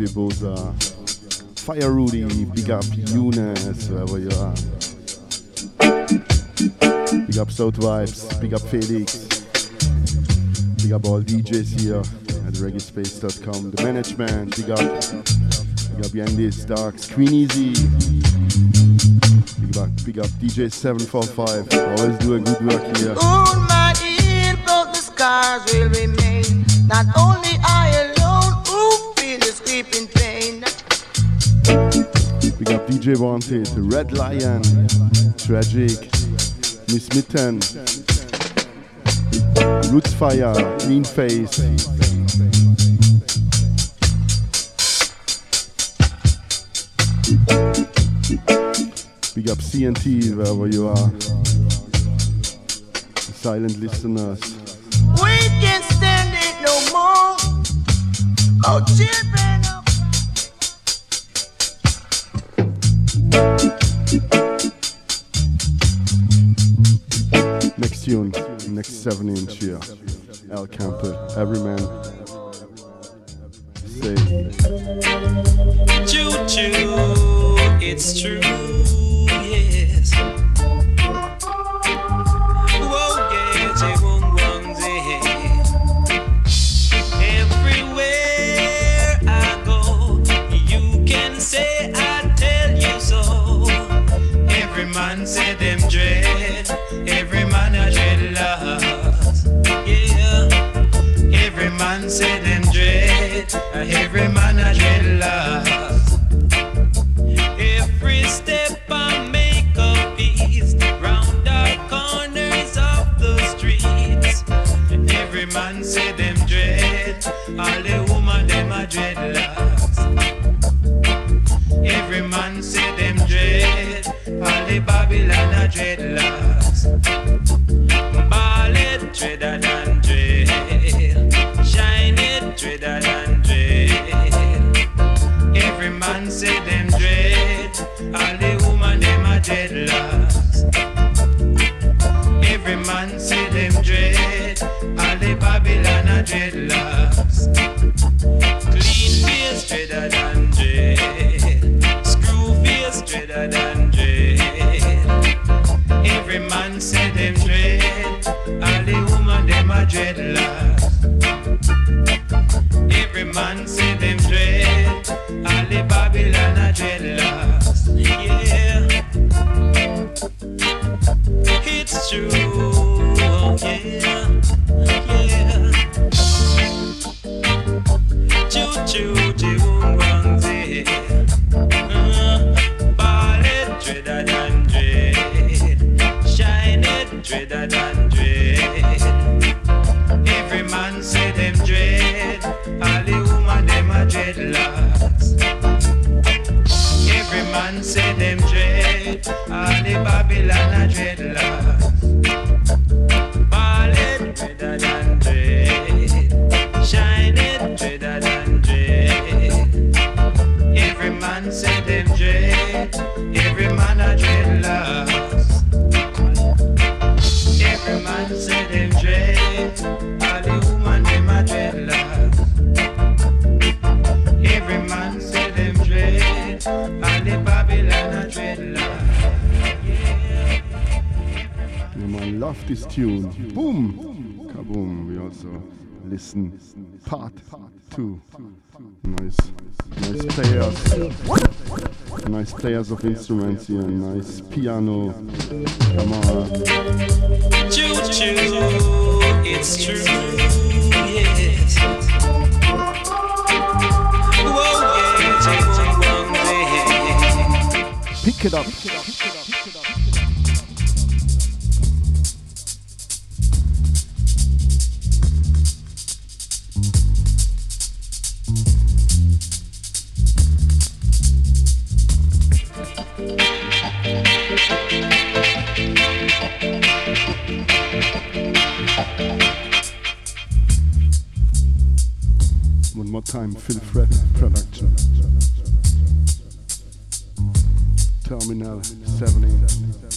Boza. Uh, Fire Rudy, big up Eunice, wherever you are. Big up South Vibes, big up Felix. Big up all DJs here at reggaespace.com. The management, big up. Big up Yandy, Starks, Queen Easy. Big up, big up DJ745. Always doing good work here. All my ear, the scars will remain. Not only DJ Wanted, Red Lion, Tragic, Miss Mitten, Roots Fire, Mean Face. Big up CNT wherever you are. Silent listeners. tune. Boom! Kaboom! We also listen part two. Nice, nice players. Nice players of instruments here. Nice piano. Come on. Choo choo, it's true. Pick it up. Pick it up. time Phil Pratt production. Terminal 70.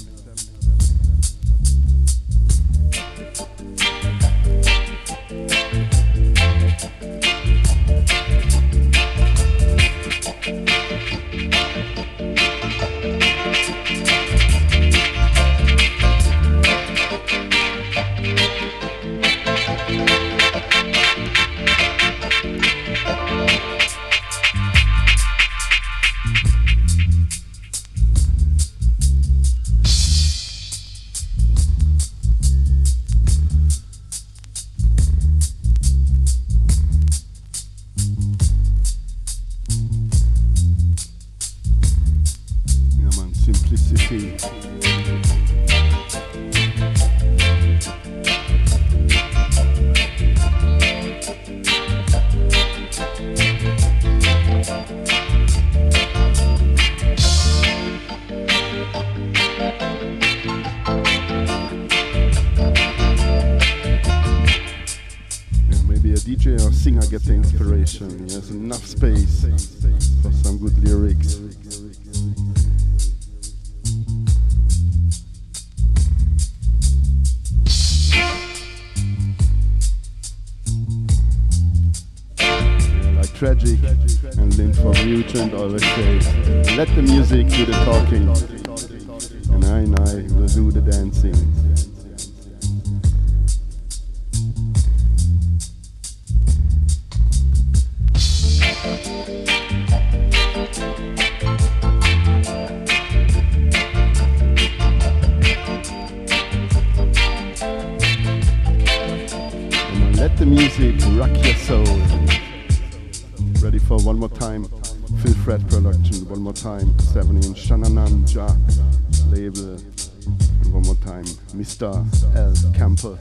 always let the music do the talking. Mr. L. Campbell.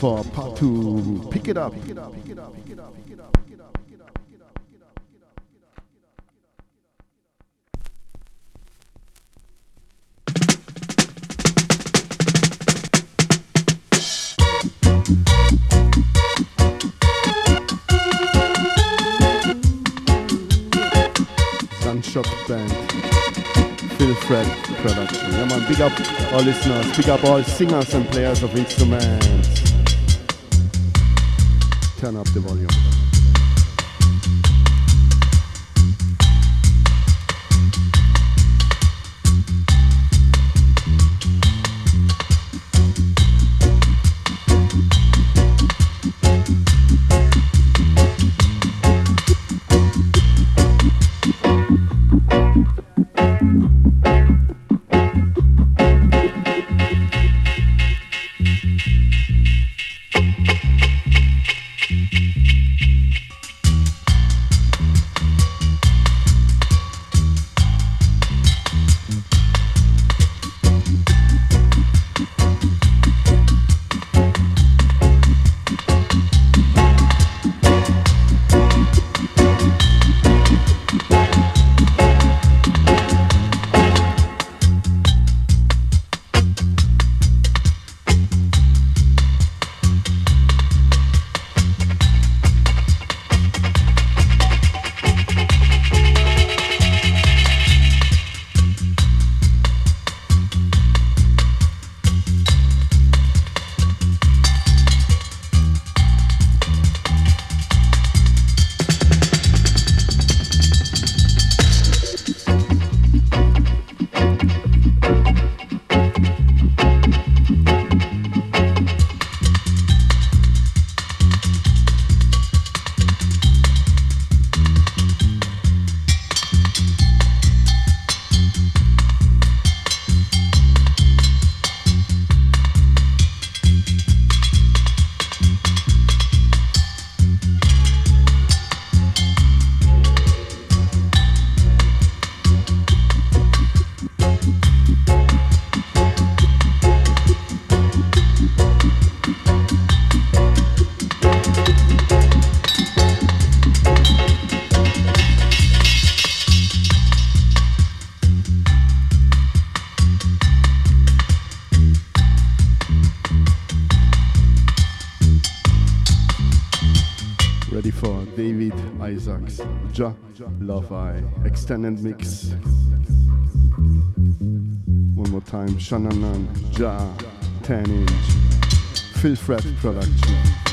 for part two. Pick it up. Pick Shop Band, Phil Pratt production. Yeah man, big up all listeners, big up all singers and players of instruments. turn up the volume. Love eye extended mix. One more time, Shananan, Ja, 10 inch, Phil Pratt production.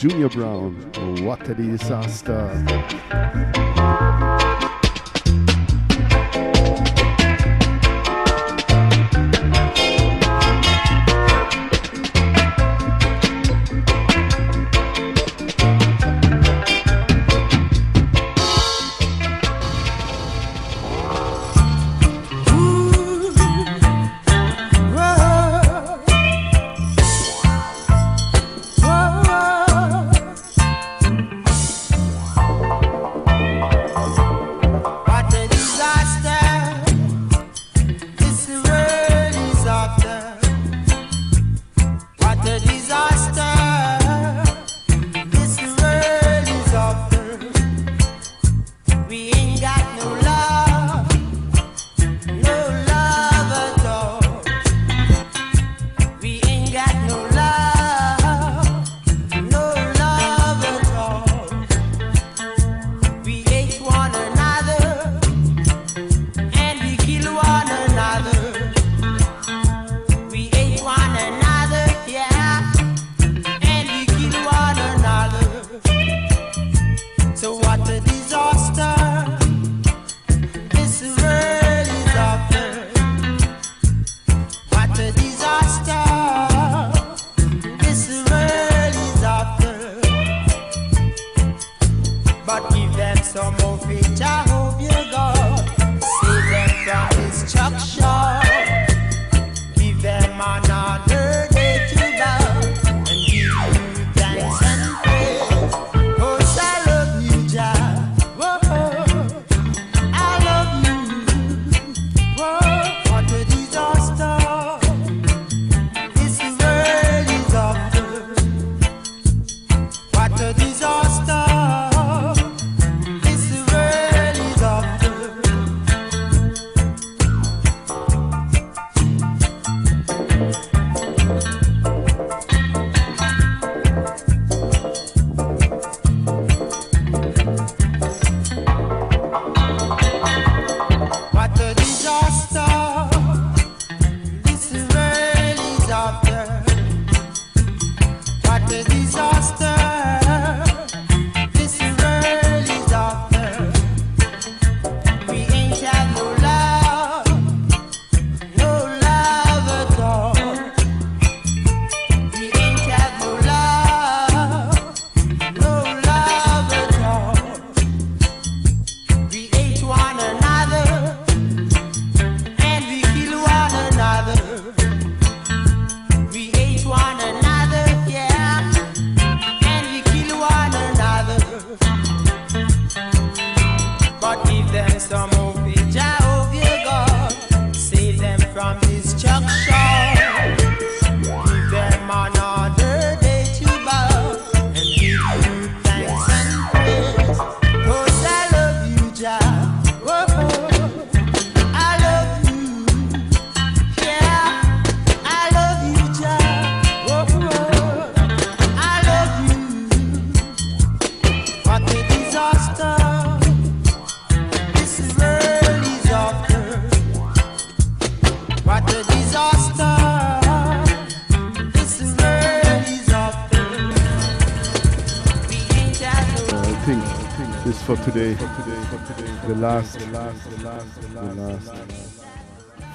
Junior Brown. What a disaster.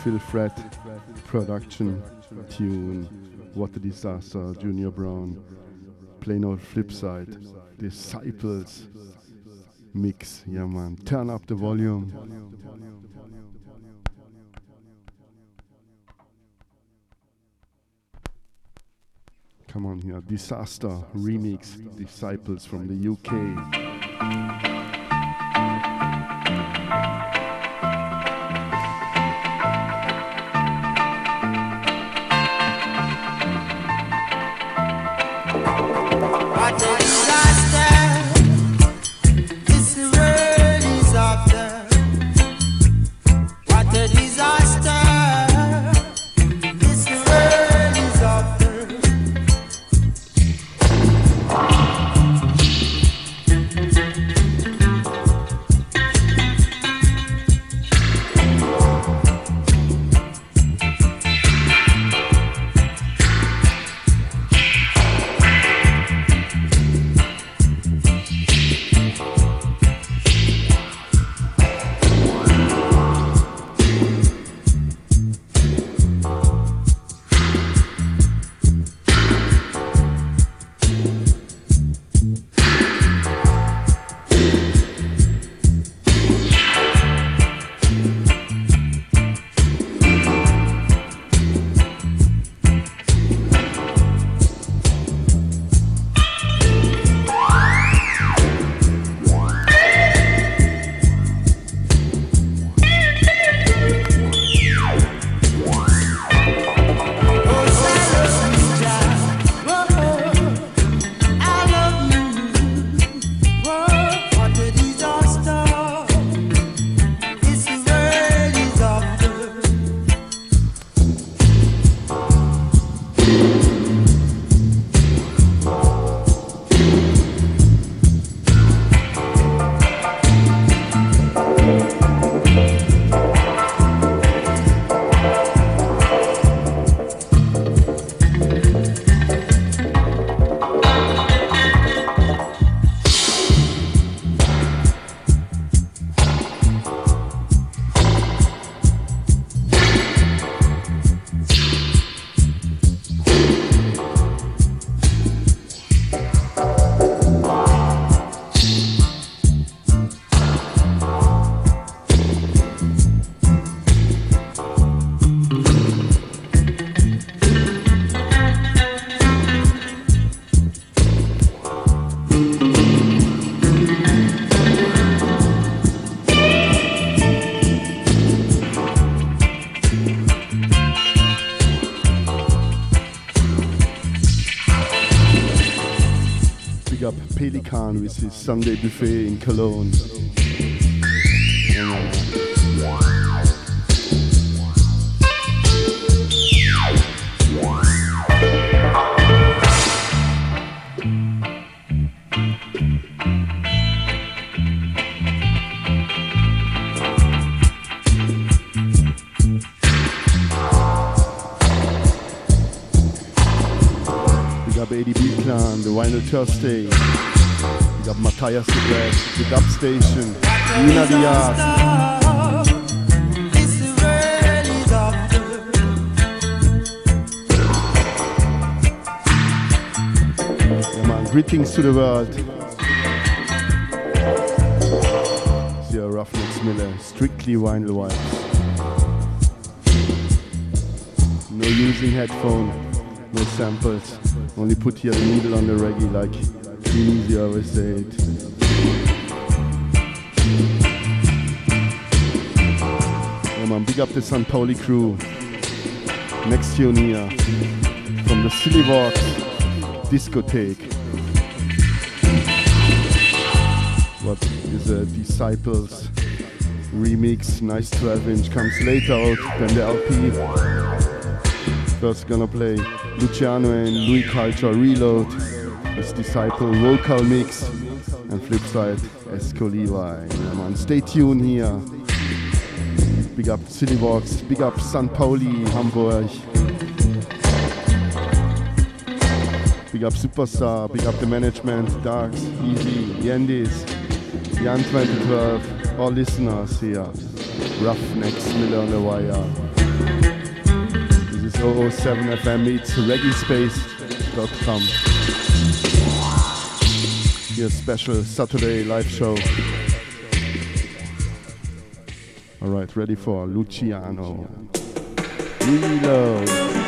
Phil Pratt production tune What a Disaster, Junior Brown, Plain Old Flipside, Disciples Mix. Yeah, man. Turn up the volume. Come on here. Disaster Remix Disciples from the UK. Khan with his Sunday buffet in Cologne. Yeah, Up Matthias the Black, Big up Station, Nina Diaz. Greetings to the world. Sierra Ruffneck Smille, strictly vinyl vibes. No using headphone, no samples. Only put here the needle on the reggae like Easy always say it. Yeah, man, big up the San Pauli crew. Next tune here from the Silly Walk discotheque. What is a Disciples remix, nice 12 inch, comes later out than the LP. First gonna play Luciano and Louie Culture Reload Disciple vocal mix and flip side Esco Levi. Man. Stay tuned here. Big up Walks, big up San Pauli, Hamburg. Big up Superstar, big up the management, Darks, Easy, Yandis, Jan 2012, all listeners here. Ruffneck Smille on the wire. This is 007 FM meets reggaespace.com. Your special Saturday live show. Alright, ready for Luciano. Reload.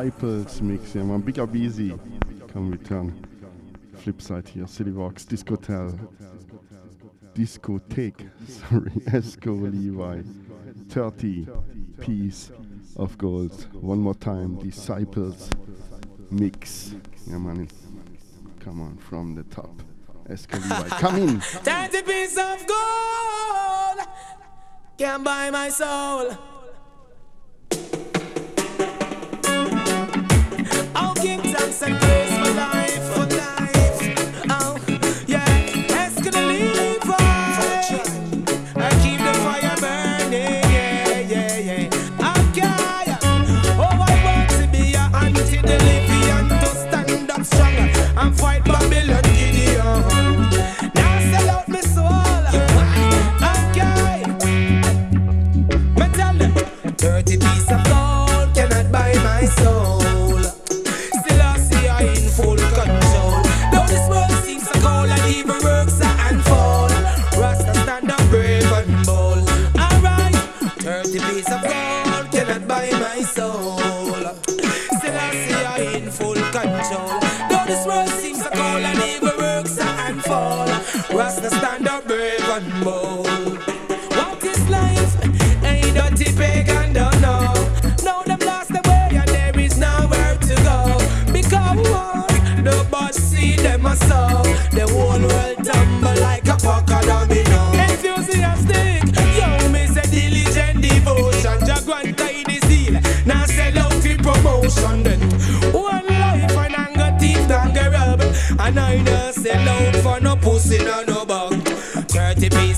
Disciples mix. Yeah, one big up easy can return. Flip side here, City Vox, Discotel, Discotheque, sorry, Esco Levi, 30 piece of gold. One more time, Disciples mix. Yeah, man, come on, from the top. Esco Levi, come in. 30 piece of gold, can buy my soul. kings and send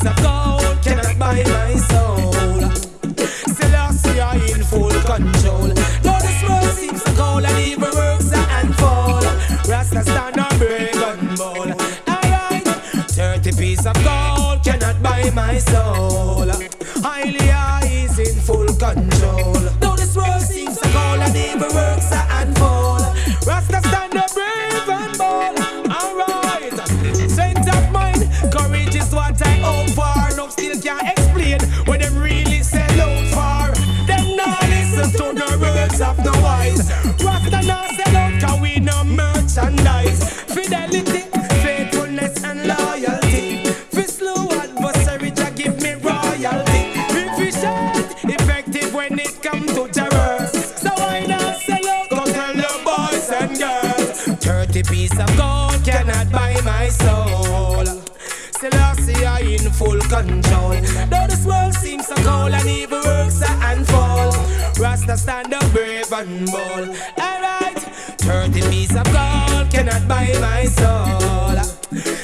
of gold. handball. Alright, 30 piece of gold cannot buy my soul.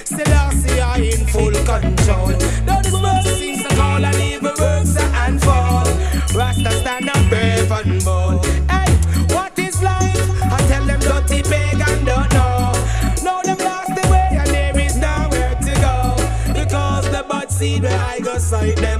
Selassie are in full control. Now this world seems to call and evil works are unfold. Rasta stand up brave and bold. Hey, what is life? I tell them dirty pagan don't know. Now them lost the way and there is nowhere to go. Because the bad seed where I go sight them.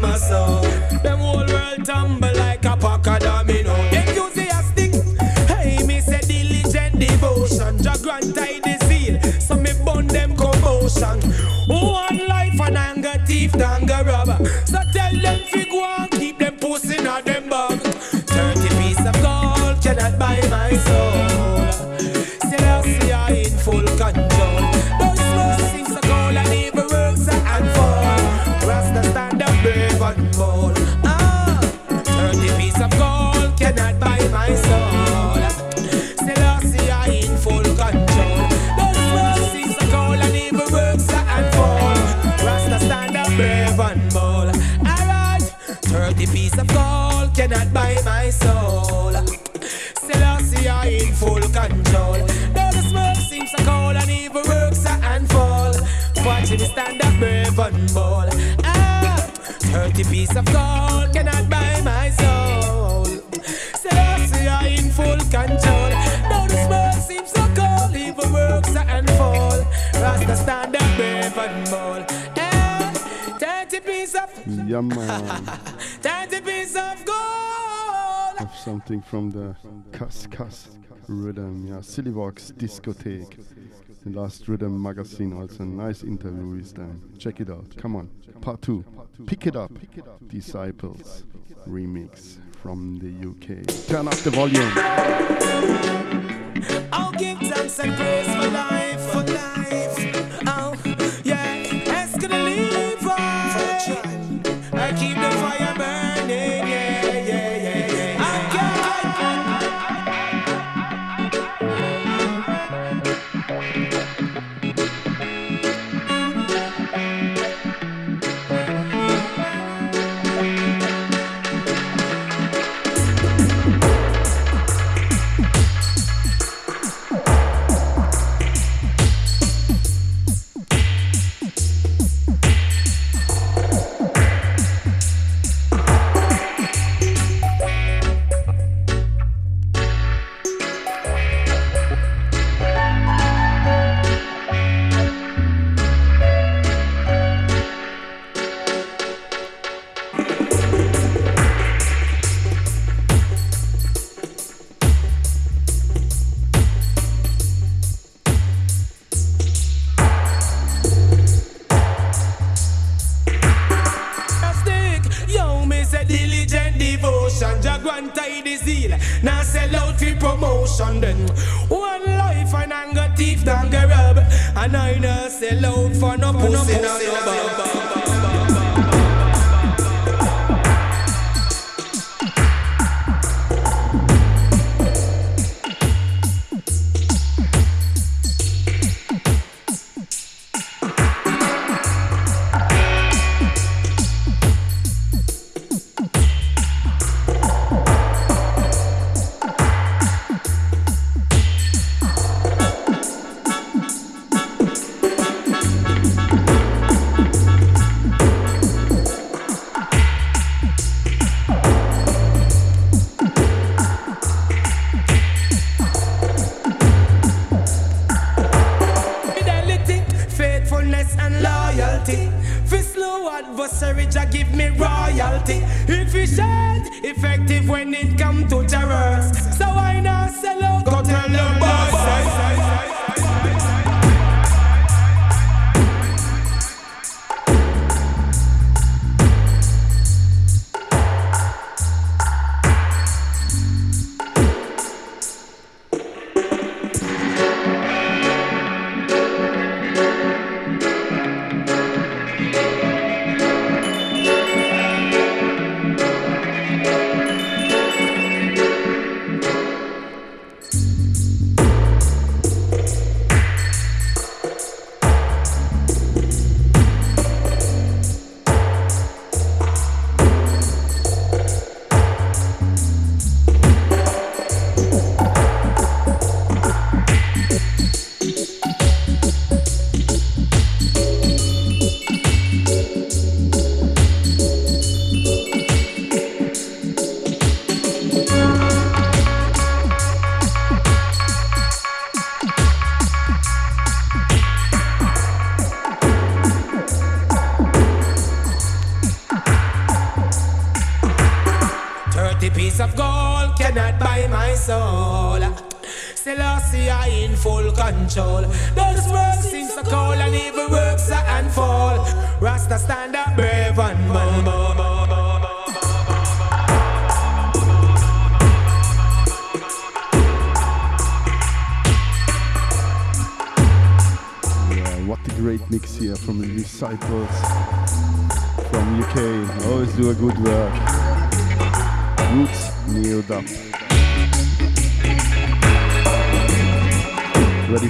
of gold cannot buy my soul. Selassie are in full control. Now this world seems so cold, evil works and fall. Rasta stand up brave and bold. Eh, hey, thirty piece of yeah, man. thirty piece of gold. Have something from the cuss cuss rhythm, yeah, Silly Walks discotheque. Last Rhythm Magazine also a nice interview with them. Check it out. Come on. Part 2. Pick it up. Disciples remix from the UK. Turn up the volume. I'll give thanks and praise for life, for life. Oh, yeah. Ask the leave.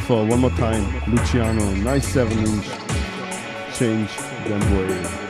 for one more time. Luciano, nice 7 inch change, then wave.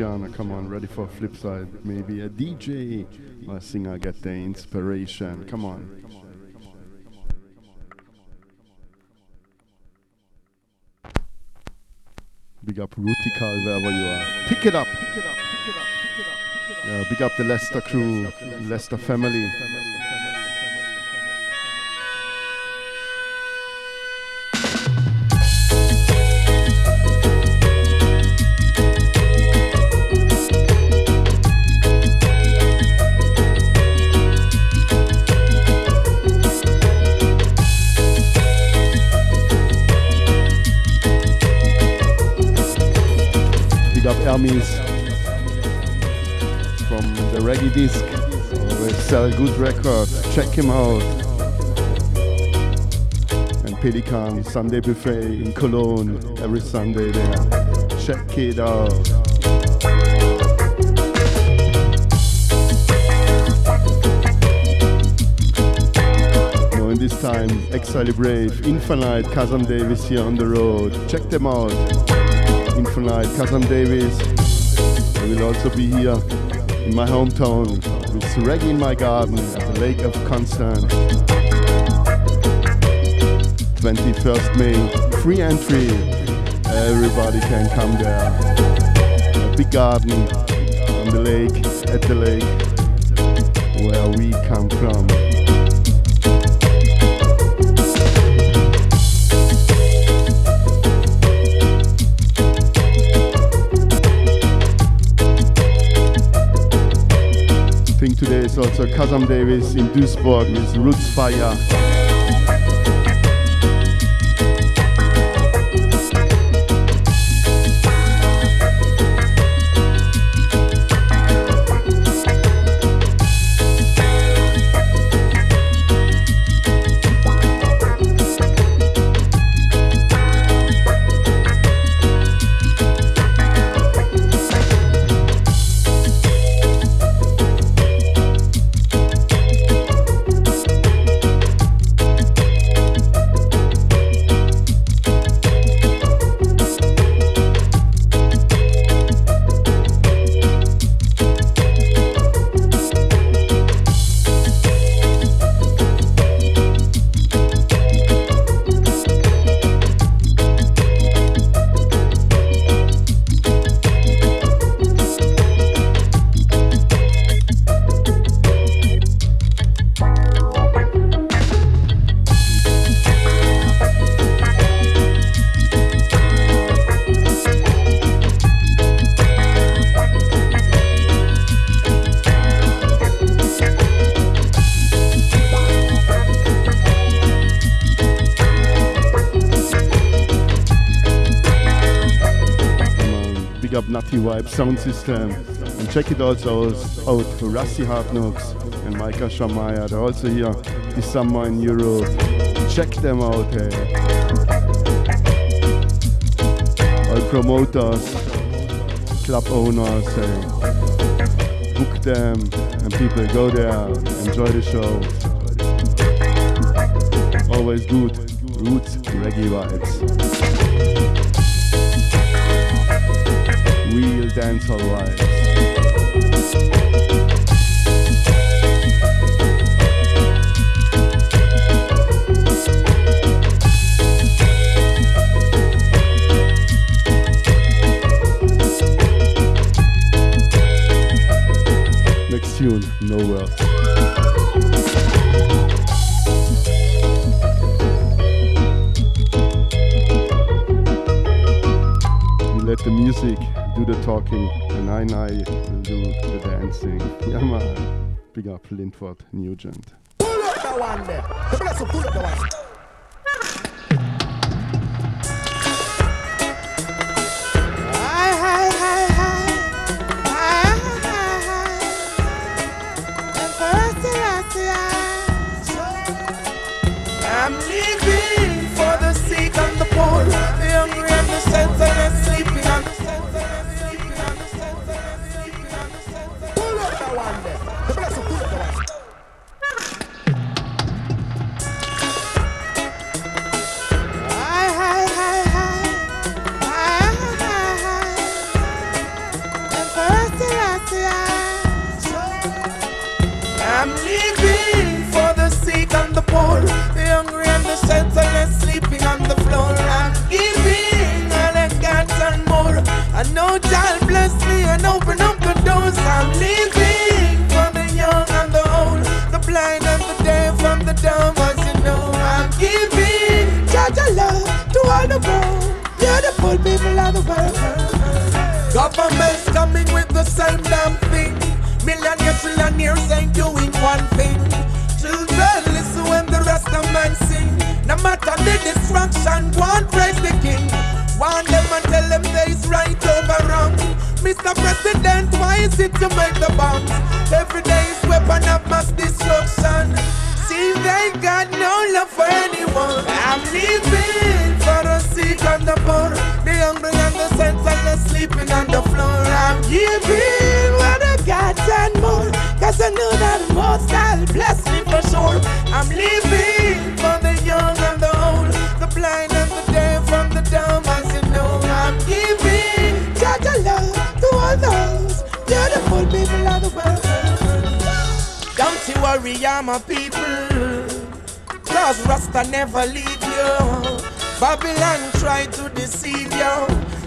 Luciano, come on, ready for flip side. Maybe a DJ. I think I get the inspiration. Come on. Big up Rutical, wherever you are. Pick it up. Pick it up. Pick it up. Pick it up. Yeah, big up the Leicester crew, Leicester family. up Hermes from the Reggae Disc. Always sell good records. Check him out. And Pelican Sunday Buffet in Cologne every Sunday there. Check it out. this time Exile Brave, Infinite, Kazam Davis here on the road. Check them out tonight, Kazam Davis. Will also be here in my hometown with Reggie in my garden at the Lake of Concern. 21st May, free entry. Everybody can come there. A big garden on the lake, at the lake, where we come from. today is also Kazam Davis in Duisburg with Roots Fire. Sound system. And check it also out for Rusty Hardnocks and Micah Shemaiah. They're also here this summer in Europe. Check them out, hey. All promoters, club owners, hey. Book them and people go there, enjoy the show. Always good, roots, reggae vibes. Real dancehall. Next tune, nowhere. We let the music do the talking and I and I will do the dancing. Yeah man. Big up Lindford Nugent. Pull up the one there. Pull up the one.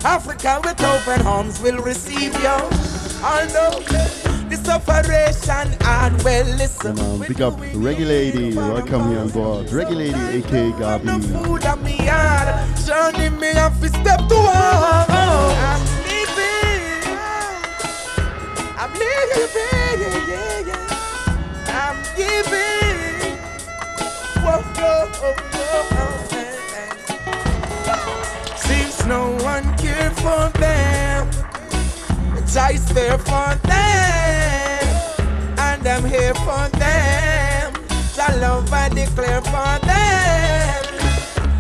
Africa with open arms will receive you. Although the separation hard, well, listen. Um, big up Reggae Lady, welcome here on board. Reggae Lady, aka Gabi. Food on me yard, journey me to step to. I'm living, I'm living, yeah, yeah, yeah. giving. Whoa, whoa, whoa, whoa, no one care for them. I's there for them, and I'm here for them. The love I declare for them.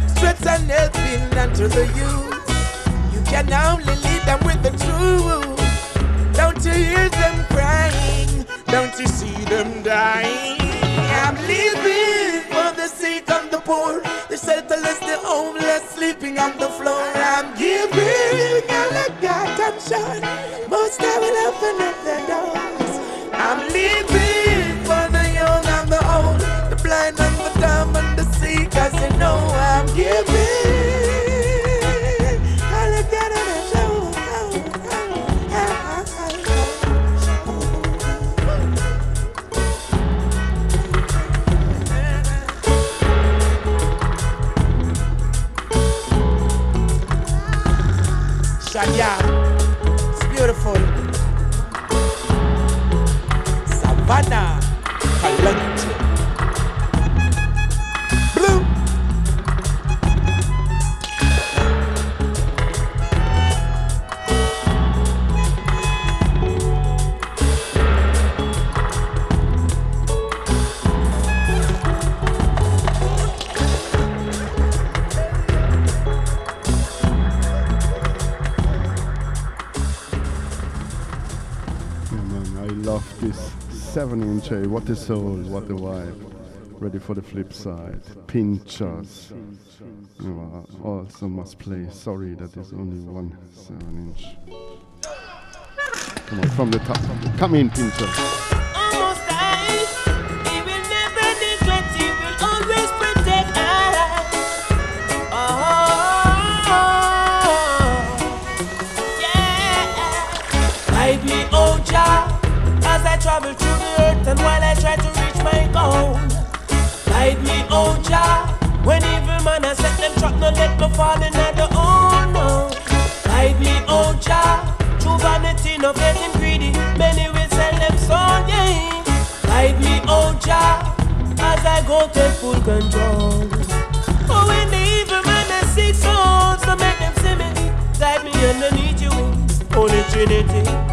Strength and helping unto the youth. You can only lead them with the truth. Don't you hear them crying? Don't you see them dying? I'm living the sake of the poor, the shelterless, the homeless, sleeping on the floor. I'm giving all I got, I'm sure. Most I will open up their doors. I'm living for the young and the old, the blind and the dumb and the sick, cause you know I'm giving. It's 7 inch. eh, What a soul, what a vibe. Ready for the flip side. Pinchers. You know, also must play. Sorry that is only one 7 inch. Come on, from the top. Come in, Pinchers. And while I try to reach my goal. Guide me, oh Jah, when evil man has set them trap, no let me fall in the oh no. Guide me, oh Jah, through vanity, no getting greedy. Many will sell them soul, yeah. Guide me, oh Jah, as I go take full control. Oh, when the evil man has six souls, so make them see me. Guide me underneath your wings, Holy Trinity.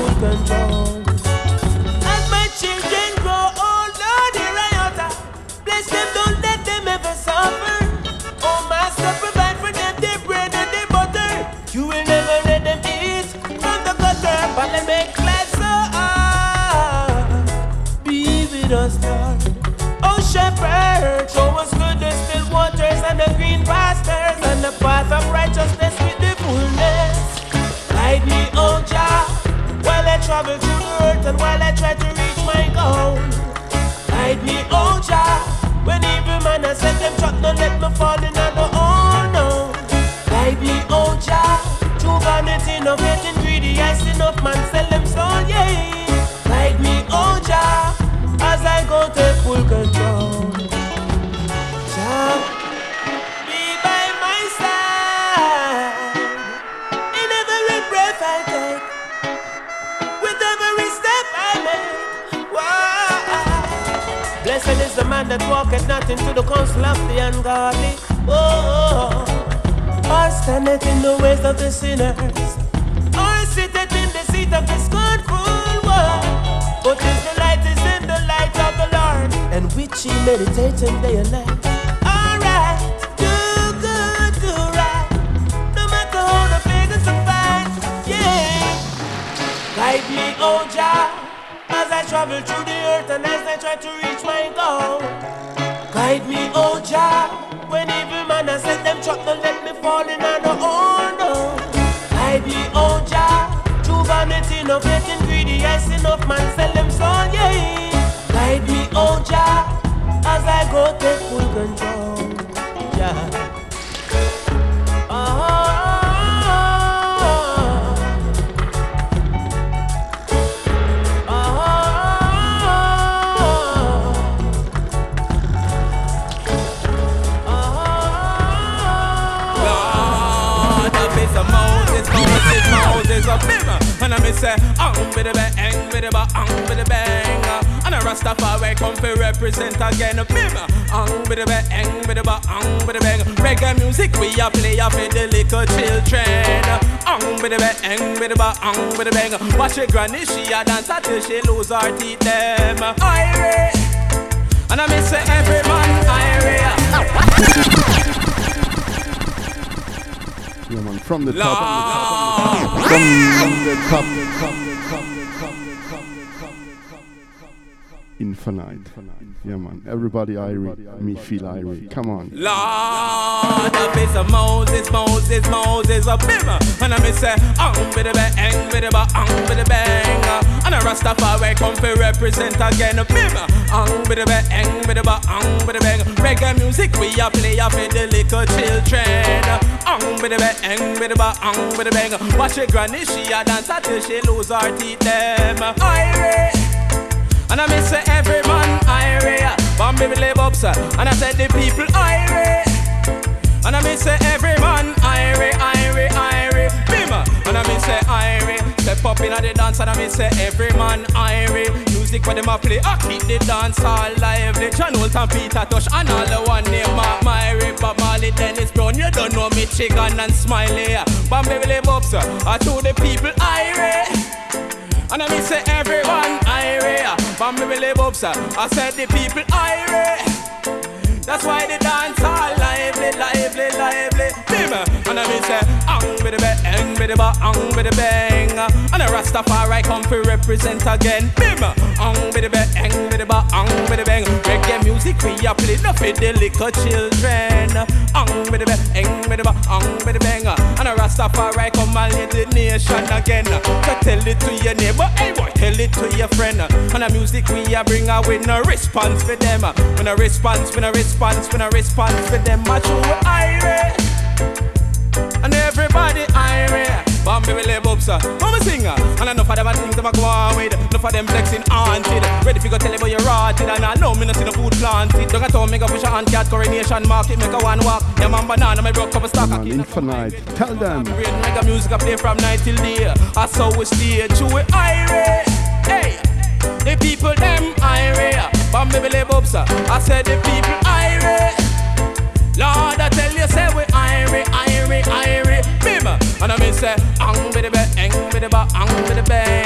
path of righteousness with the fullness. Guide me, oh Jah, while I travel through the earth and while I try to reach my goal. Guide me, oh Jah, when evil man has set them trap, don't let me fall in the oh no. Guide me, oh Jah, true vanity, no getting greedy, I see enough man sell them soul, yeah. Guide me, oh Jah, as I go take full control. That walketh not into the counsel of the ungodly. Oh, or standeth in the ways of the sinners, or sitteth in the seat of the scornful one. But his delight is in the light of the Lord, and which he meditates day and night. Alright, do good, do right, no matter how the pagans are yeah. Guide me, oh Jah, I travel through the earth and as I try to reach my goal. Guide me, oh Jah, When evil man I set them trap, don't let me fall in no oh no. I be Oja, oh true vanity, no getting greedy. Yes, enough man sell them soul, yeah. Guide me, oh Oja, as I go take full control. Yeah. Me say, um, with the bang, with the ba, um, with the bang. And a Rastafari come to represent again, bimmer. Um, with the bang, with the ba, um, with the bang. Reggae music we a play a for the little children. Um, with the bang, with the ba, um, with the bang. Watch your granny, she a dance until she lose her teeth, them. Irie. And I miss every man, Irie. Yeah, man, from the top. From the top. Infinite. Yeah, man. Everybody Irie. Me feel Irie. Come on. Lord, of Moses, Moses, Moses, a bimmer. And I miss um, the bang, with the bang. And a Rastafari come to represent again, a bimmer. Um, the bang, with the bang. Reggae music we a play a for the little children. Um, the bang, with the bang. Watch your granny, she a dance until she lose her teeth, them. Irie. And I miss say every man Irie Bambi will live up sir. And I said the people Irie And I miss say every man Irie, Irie, Irie Bimmer. And I miss say Irie Step up in the dance and I miss say every man Irie Music for them a play I keep the dance all lively. John Holt and Peter Tosh And all the one named Mark Myrie. Bob Marley, Dennis Brown You don't know me Chicken and Smiley. Bambi will live up sir. I told the people Irie and I mean say everyone Bambi will live up. Sir I said the people Irie That's why the dance all lively, lively, lively Bimmer And I mean say Ang with the bang, with the ba, ang with the bang And a Rastafari come to represent again Bimmer Ang with the bang, with the ba, ang with the bang Reggae music we a play no for the little children Ang with the bang, with the ba, ang with the bang And a Rastafari come and lead the nation again So tell it to your neighbor, hey boy, tell it to your friend And the music we a bring a with no response for them When a response, when a response, when a response for them I true Irie And everybody Irie Bambi will live up, sir. I'm a singer. And enough of them things a go on with. Enough of them flexing haunted. Ready for go tell you about your rotted. And I know me not see no food planted. Don't get told me go push a hand cat coronation market. Make a one walk. Yeah, man, banana, my broke up a stock. Man, Infinite. Tell them. Great mega music I play from night till day. I saw we stay true with Irie. Hey, the people them Irie. Bambi will live up, sir. I said the people Irie. Lord, I tell you, say we Irie, Irie, Irie. Bimmer. And I mean say, ang the bang, ang the ba, ang the bang.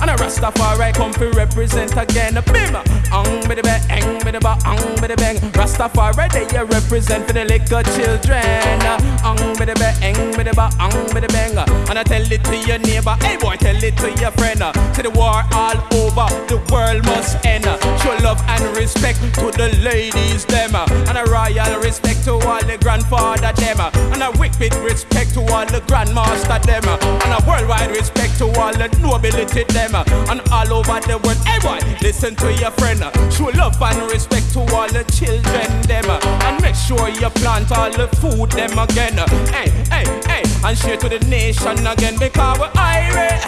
And a Rastafari come to represent again. Bimmer. Ang the bang, ang the ba, ang the bang. Rastafari they a represent for the little children. Ang the bang, with the ba, ang the bang. And I tell it to your neighbor, hey boy, tell it to your friend. Say the war all over, the world must end. Show love and respect to the ladies them. And a royal respect to all the grandfather them. And a wicked respect to all the grandmaster them. And a worldwide respect to all the nobility them. And all over the world, hey boy, listen to your friend. Show love and respect to all the children them. And make sure you plant all the food them again. Hey, hey, hey, and share to the nation again because we're Irish.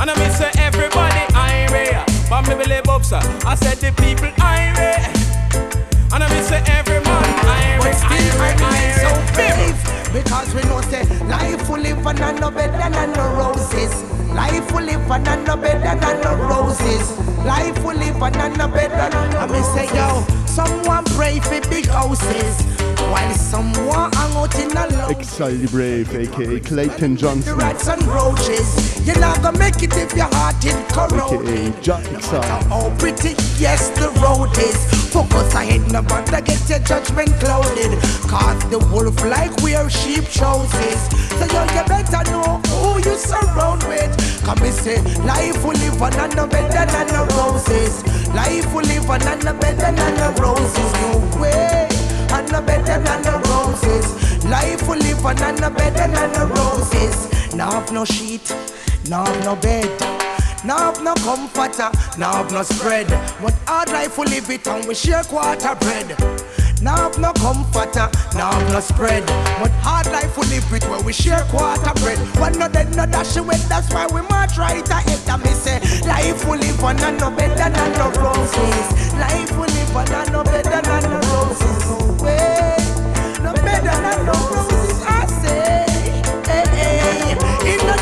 And I say everybody Irie But me believe up sir I said the people Irie And I mean say every man Irie But still I remain so Irie brave Because we know say life will live and none no better than the roses. Life will live and none no better than the roses. Life will live and none no better than the I me say yo. Someone pray for big houses While someone hang out in a low Exile Brave, aka Clayton Johnson. The Johnson, rats and roaches. You're not gonna make it if your heart is corroded aka Jack Exile. how pretty, yes, the road is. Focus ahead, no bother get your judgment clouded. Cause the wolf like where sheep chooses. So yo, you better know who you surround with. Come and say, life will live on and no better than the roses. Life will live on and no better than the roses. No way. And no better than the roses. Life will live on none no better than the roses. Now have no sheet, now have no bed. Now have no comforter, now have no spread. But hard life we live it and we share quarter bread. Now have no comforter, now have no spread. But hard life we live it where we share quarter bread. One no dead, no dash away, that's why we march right ahead. And me say, life we live on and no better than the roses. Life we live on and no better than the roses. No way, no better than the roses.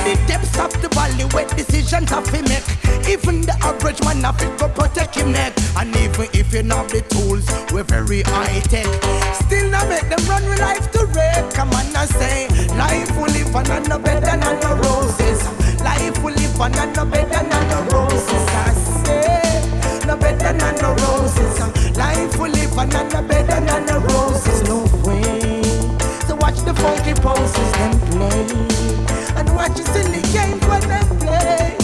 The depths of the valley where decisions have to make. Even the average man have to go protect him neck. And even if you have the tools, we're very high tech. Still not make them run with life to wreck. Come on and say, life will live on and no better than the roses. Life will live on and no better than the roses. I say, no better than the roses. Life will live on and no better than the roses. No way. So watch the funky poses them play. And watch the silly games when them play.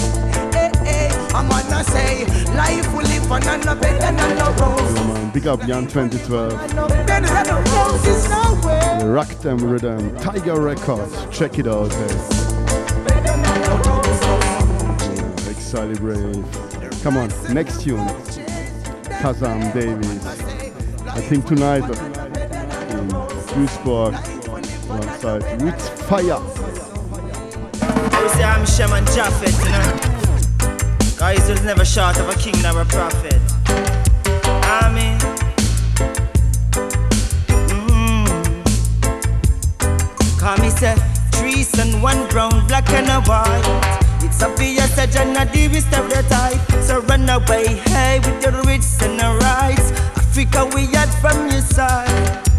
Hey, hey. I'm gonna say, life will live on and no better than the roses. Yeah, man. Big up Jan 2012. No better than the roses, no way. The Rock Them Rhythm, Tiger Records. Check it out. Hey. Exile Brave. Come on, next tune. Kazam Davis. I think tonight uh, in Duisburg alongside Roots Fire. You say I'm Shaman Japhet, you know? Guys was never short of a king nor a prophet. Amen. Mm. Call me say trees and one brown, black and a white. It's obvious that you're not the stereotype. So run away, hey, with your rich and the rights. Africa, we had from your side.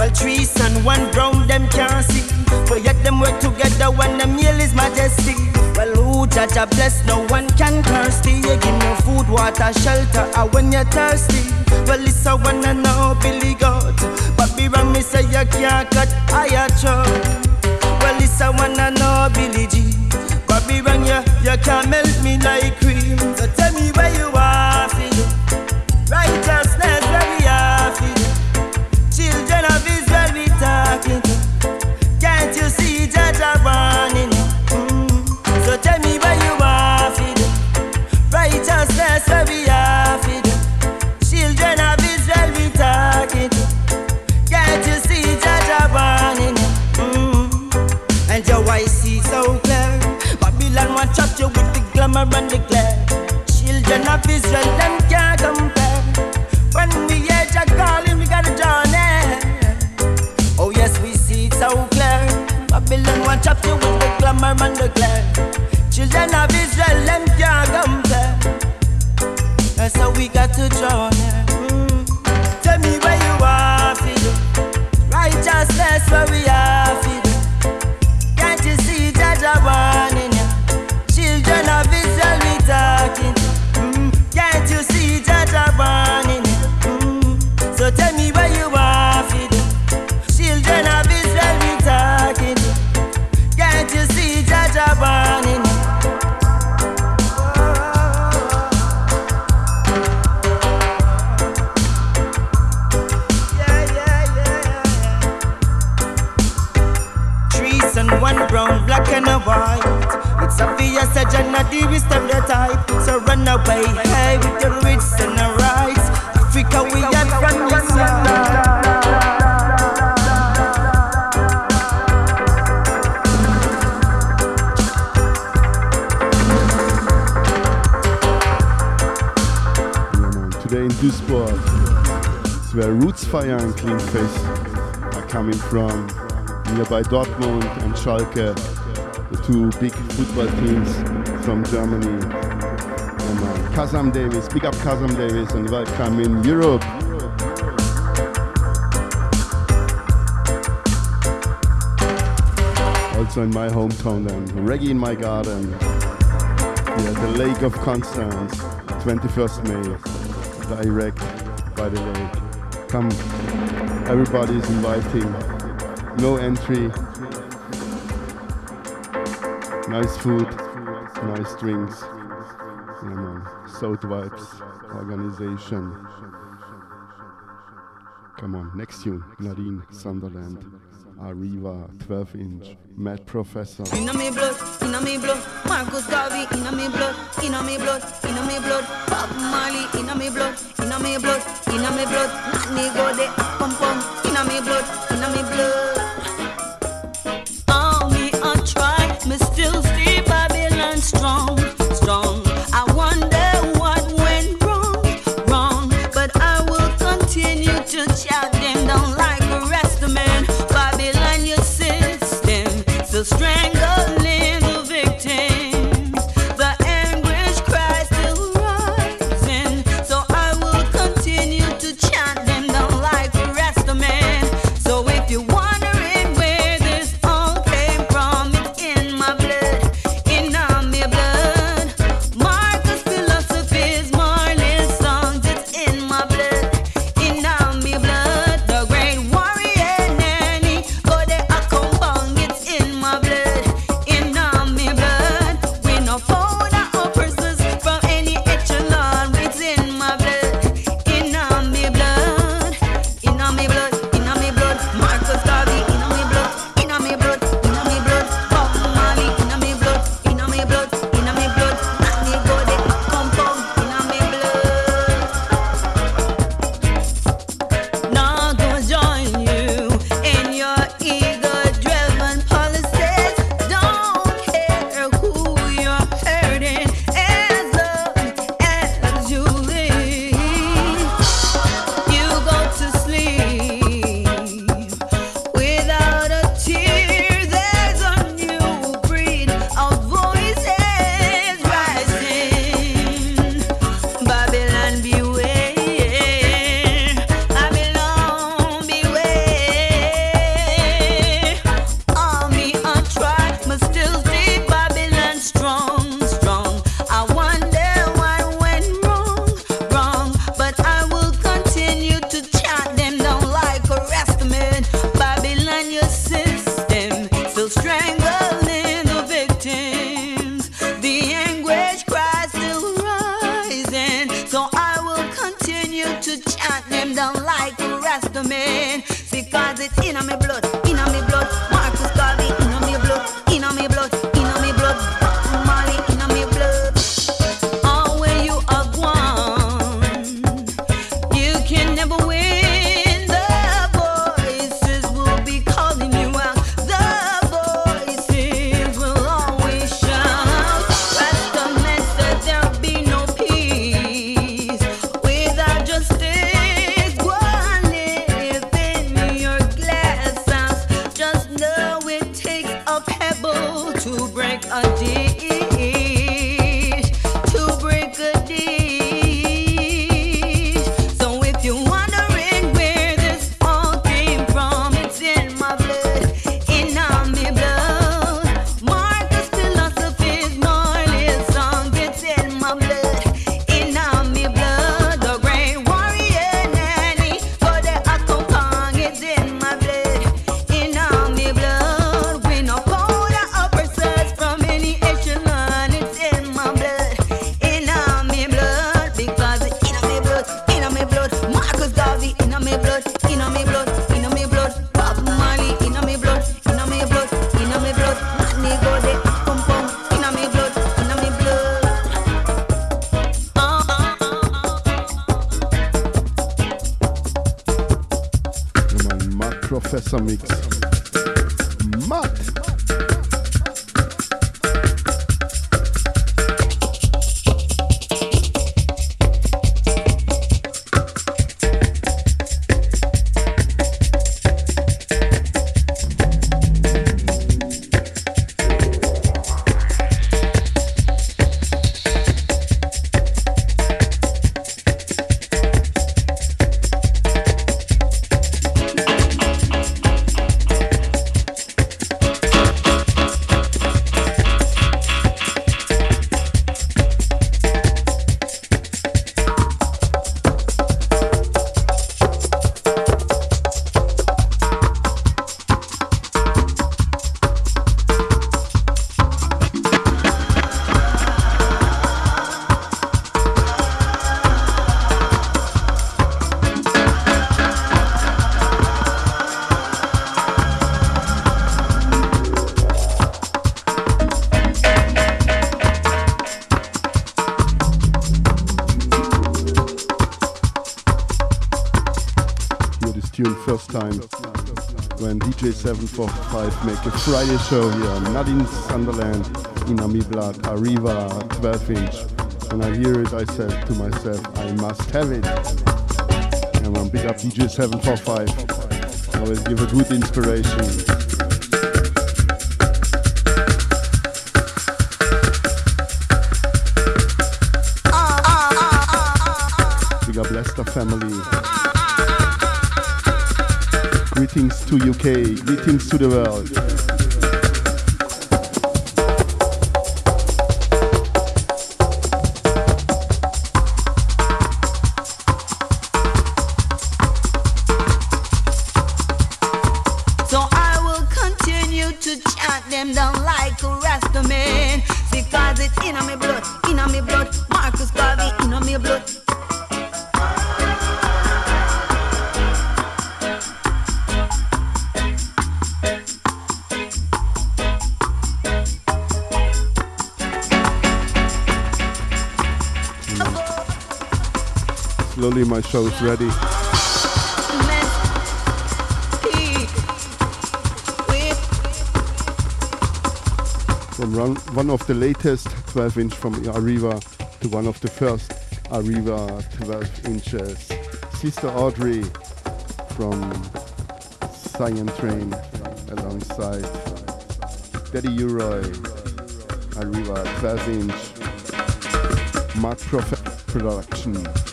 Well, trees and one brown, them can't see. But yet them work together when the meal is majesty. Well, who judge a bless, no one can curse thee. You give no food, water, shelter, and when you're thirsty. Well, it's a one and no Billy God. But be wrong, me say you can't cut higher chop. Well, it's a one and no Billy G. But be wrong, you, you can't melt me like glamour and the glare. Children of Israel, them can't compare. When we hear Jah calling, we gotta journey. Oh yes, we see it so clear. Babylon want chop you with the glamour and the glare. Children of Israel, them can't compare. That's how we got to journey. Clean Face are coming from. Nearby Dortmund and Schalke, the two big football teams from Germany. And uh, Kazam Davis, pick up Kazam Davis and welcome in Europe. Also in my hometown then, Reggae in my garden. Yeah, the Lake of Constance, 21st May, direct by the lake come. Everybody's inviting. No entry. Nice food, nice drinks. You know, South Vibes organization. Come on, next tune, Nadine Sutherland. Ariwa, 12 inch, Mad Professor. Inna me blood, inna me blood, Marcus Garvey, inna me blood, inna me blood, inna me blood, Bob Marley, inna me blood, inna me blood, inna me blood, Natney go de pum pum, inna me blood, inna me blood. All me I try, me still. still First time when DJ745 make a Friday show here. Nadine Sutherland, Inami Amibla, Ariwa, 12 inch. When I hear it, I said to myself, I must have it. And one big up DJ745. Always give a good inspiration. Lester family. Greetings to UK, greetings to the world. my show is ready. From one of the latest 12 inch from Ariwa to one of the first Ariwa 12 inches. Sister Audrey from Zion Train alongside Daddy U-Roy, Ariwa 12 inch, Mark Prophet Production.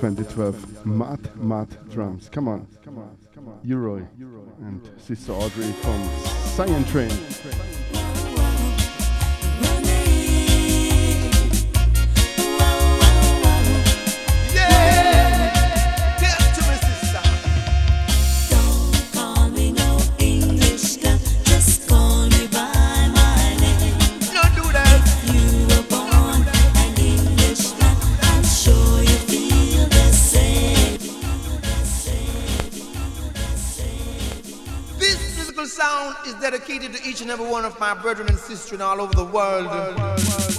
2012 Matt. Matt. Drums. Come on, U-Roy and Sister Audrey from Zion Train. and every one of my brethren and sisters all over the world. world, world, world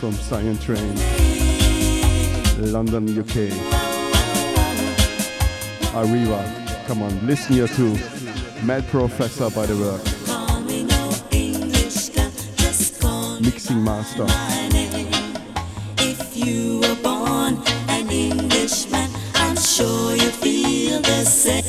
from Zion Train, London, UK. Ariwa, come on, listen here too. Mad Professor by the work. Mixing master. If you were born an Englishman, I'm sure you feel the same.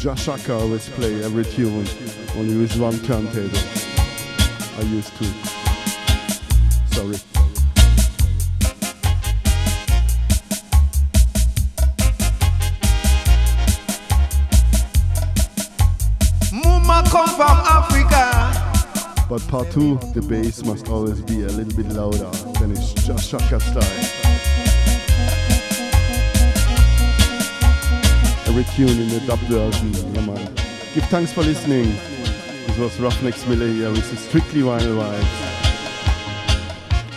Jah Shaka always play every tune only with one turntable. I used to. Sorry. Mama come from Africa. But part two, the bass must always be a little bit louder than it's Jah Shaka style. Every tune in the dub version, yeah man. Give thanks for listening. This was Ruffneck Smille here with the Strictly Vinyl Vibes.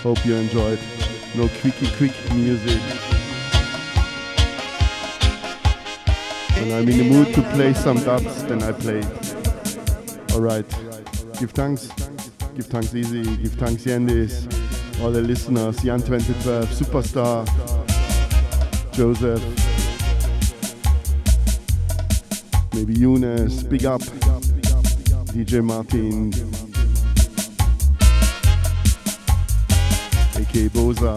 Hope you enjoyed. No quickie quick music. When I'm in the mood to play some dubs, then I play. Alright. Give thanks. Give thanks Easy. Give thanks Yandis. All the listeners. Jan 2012. Superstar. Joseph. Eunice. Big up. DJ Martin. aka Boza.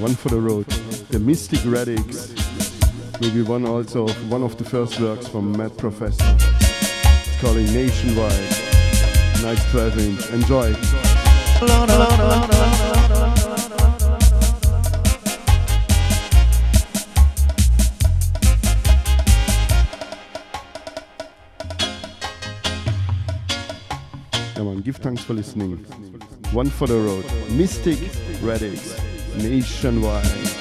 One for the road. The Mystic Radix. Maybe one also one of the first works from Mad Professor. It's calling Nationwide. Nice 12 inch. Enjoy. Come on, give thanks for listening. One for the road. Mystic Radix. Nationwide. Nationwide.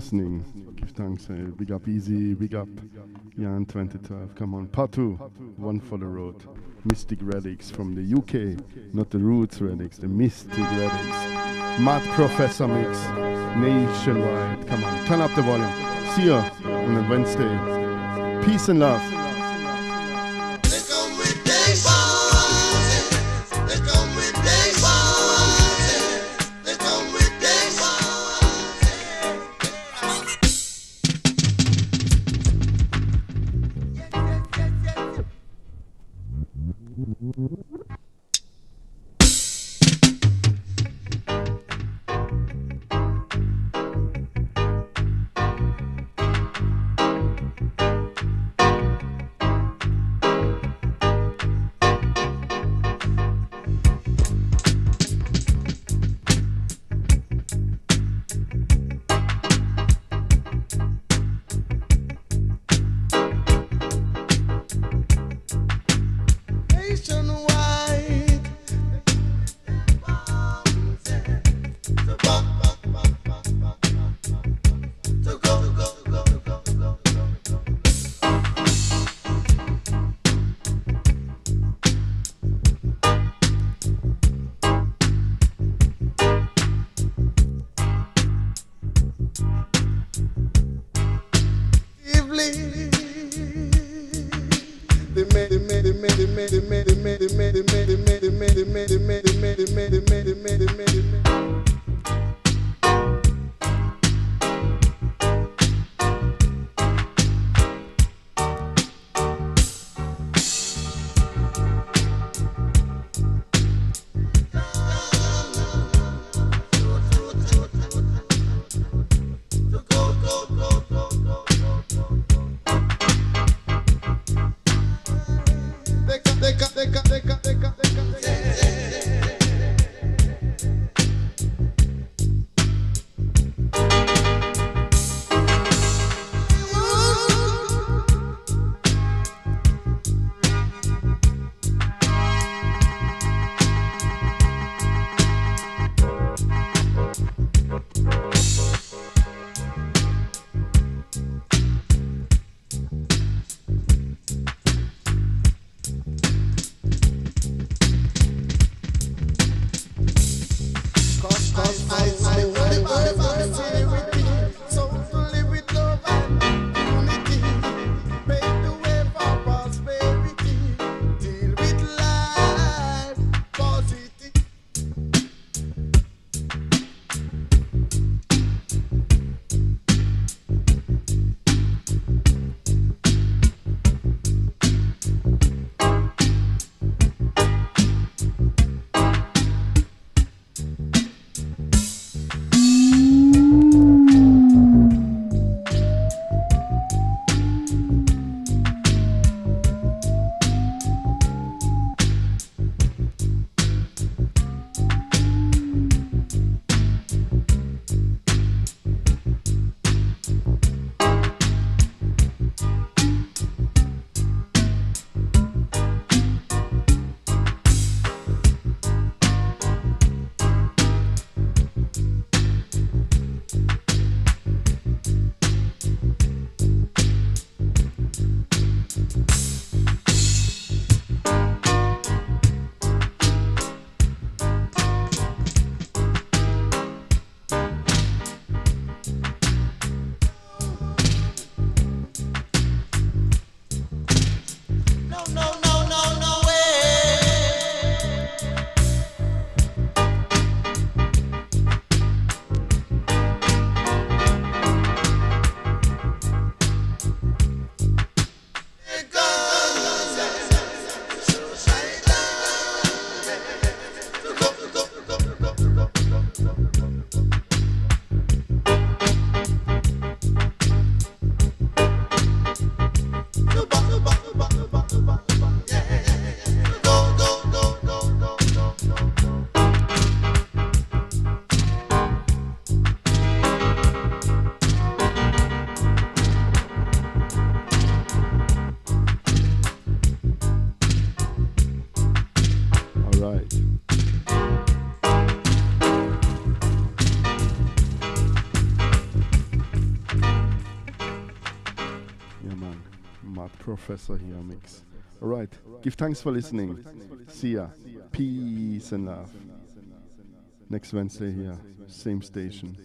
listening. Give thanks. Uh, big up Easy, big up Jan 2012. Come on, Patu, one for the road. Mystic Relics from the UK, not the Roots Relics, the Mystic Relics. Mad Professor Mix, nationwide. Come on, turn up the volume. See you on Wednesday. Peace and love. Professor here mix. All right. Give thanks for listening. See ya. Peace and love. Next Wednesday here, same station.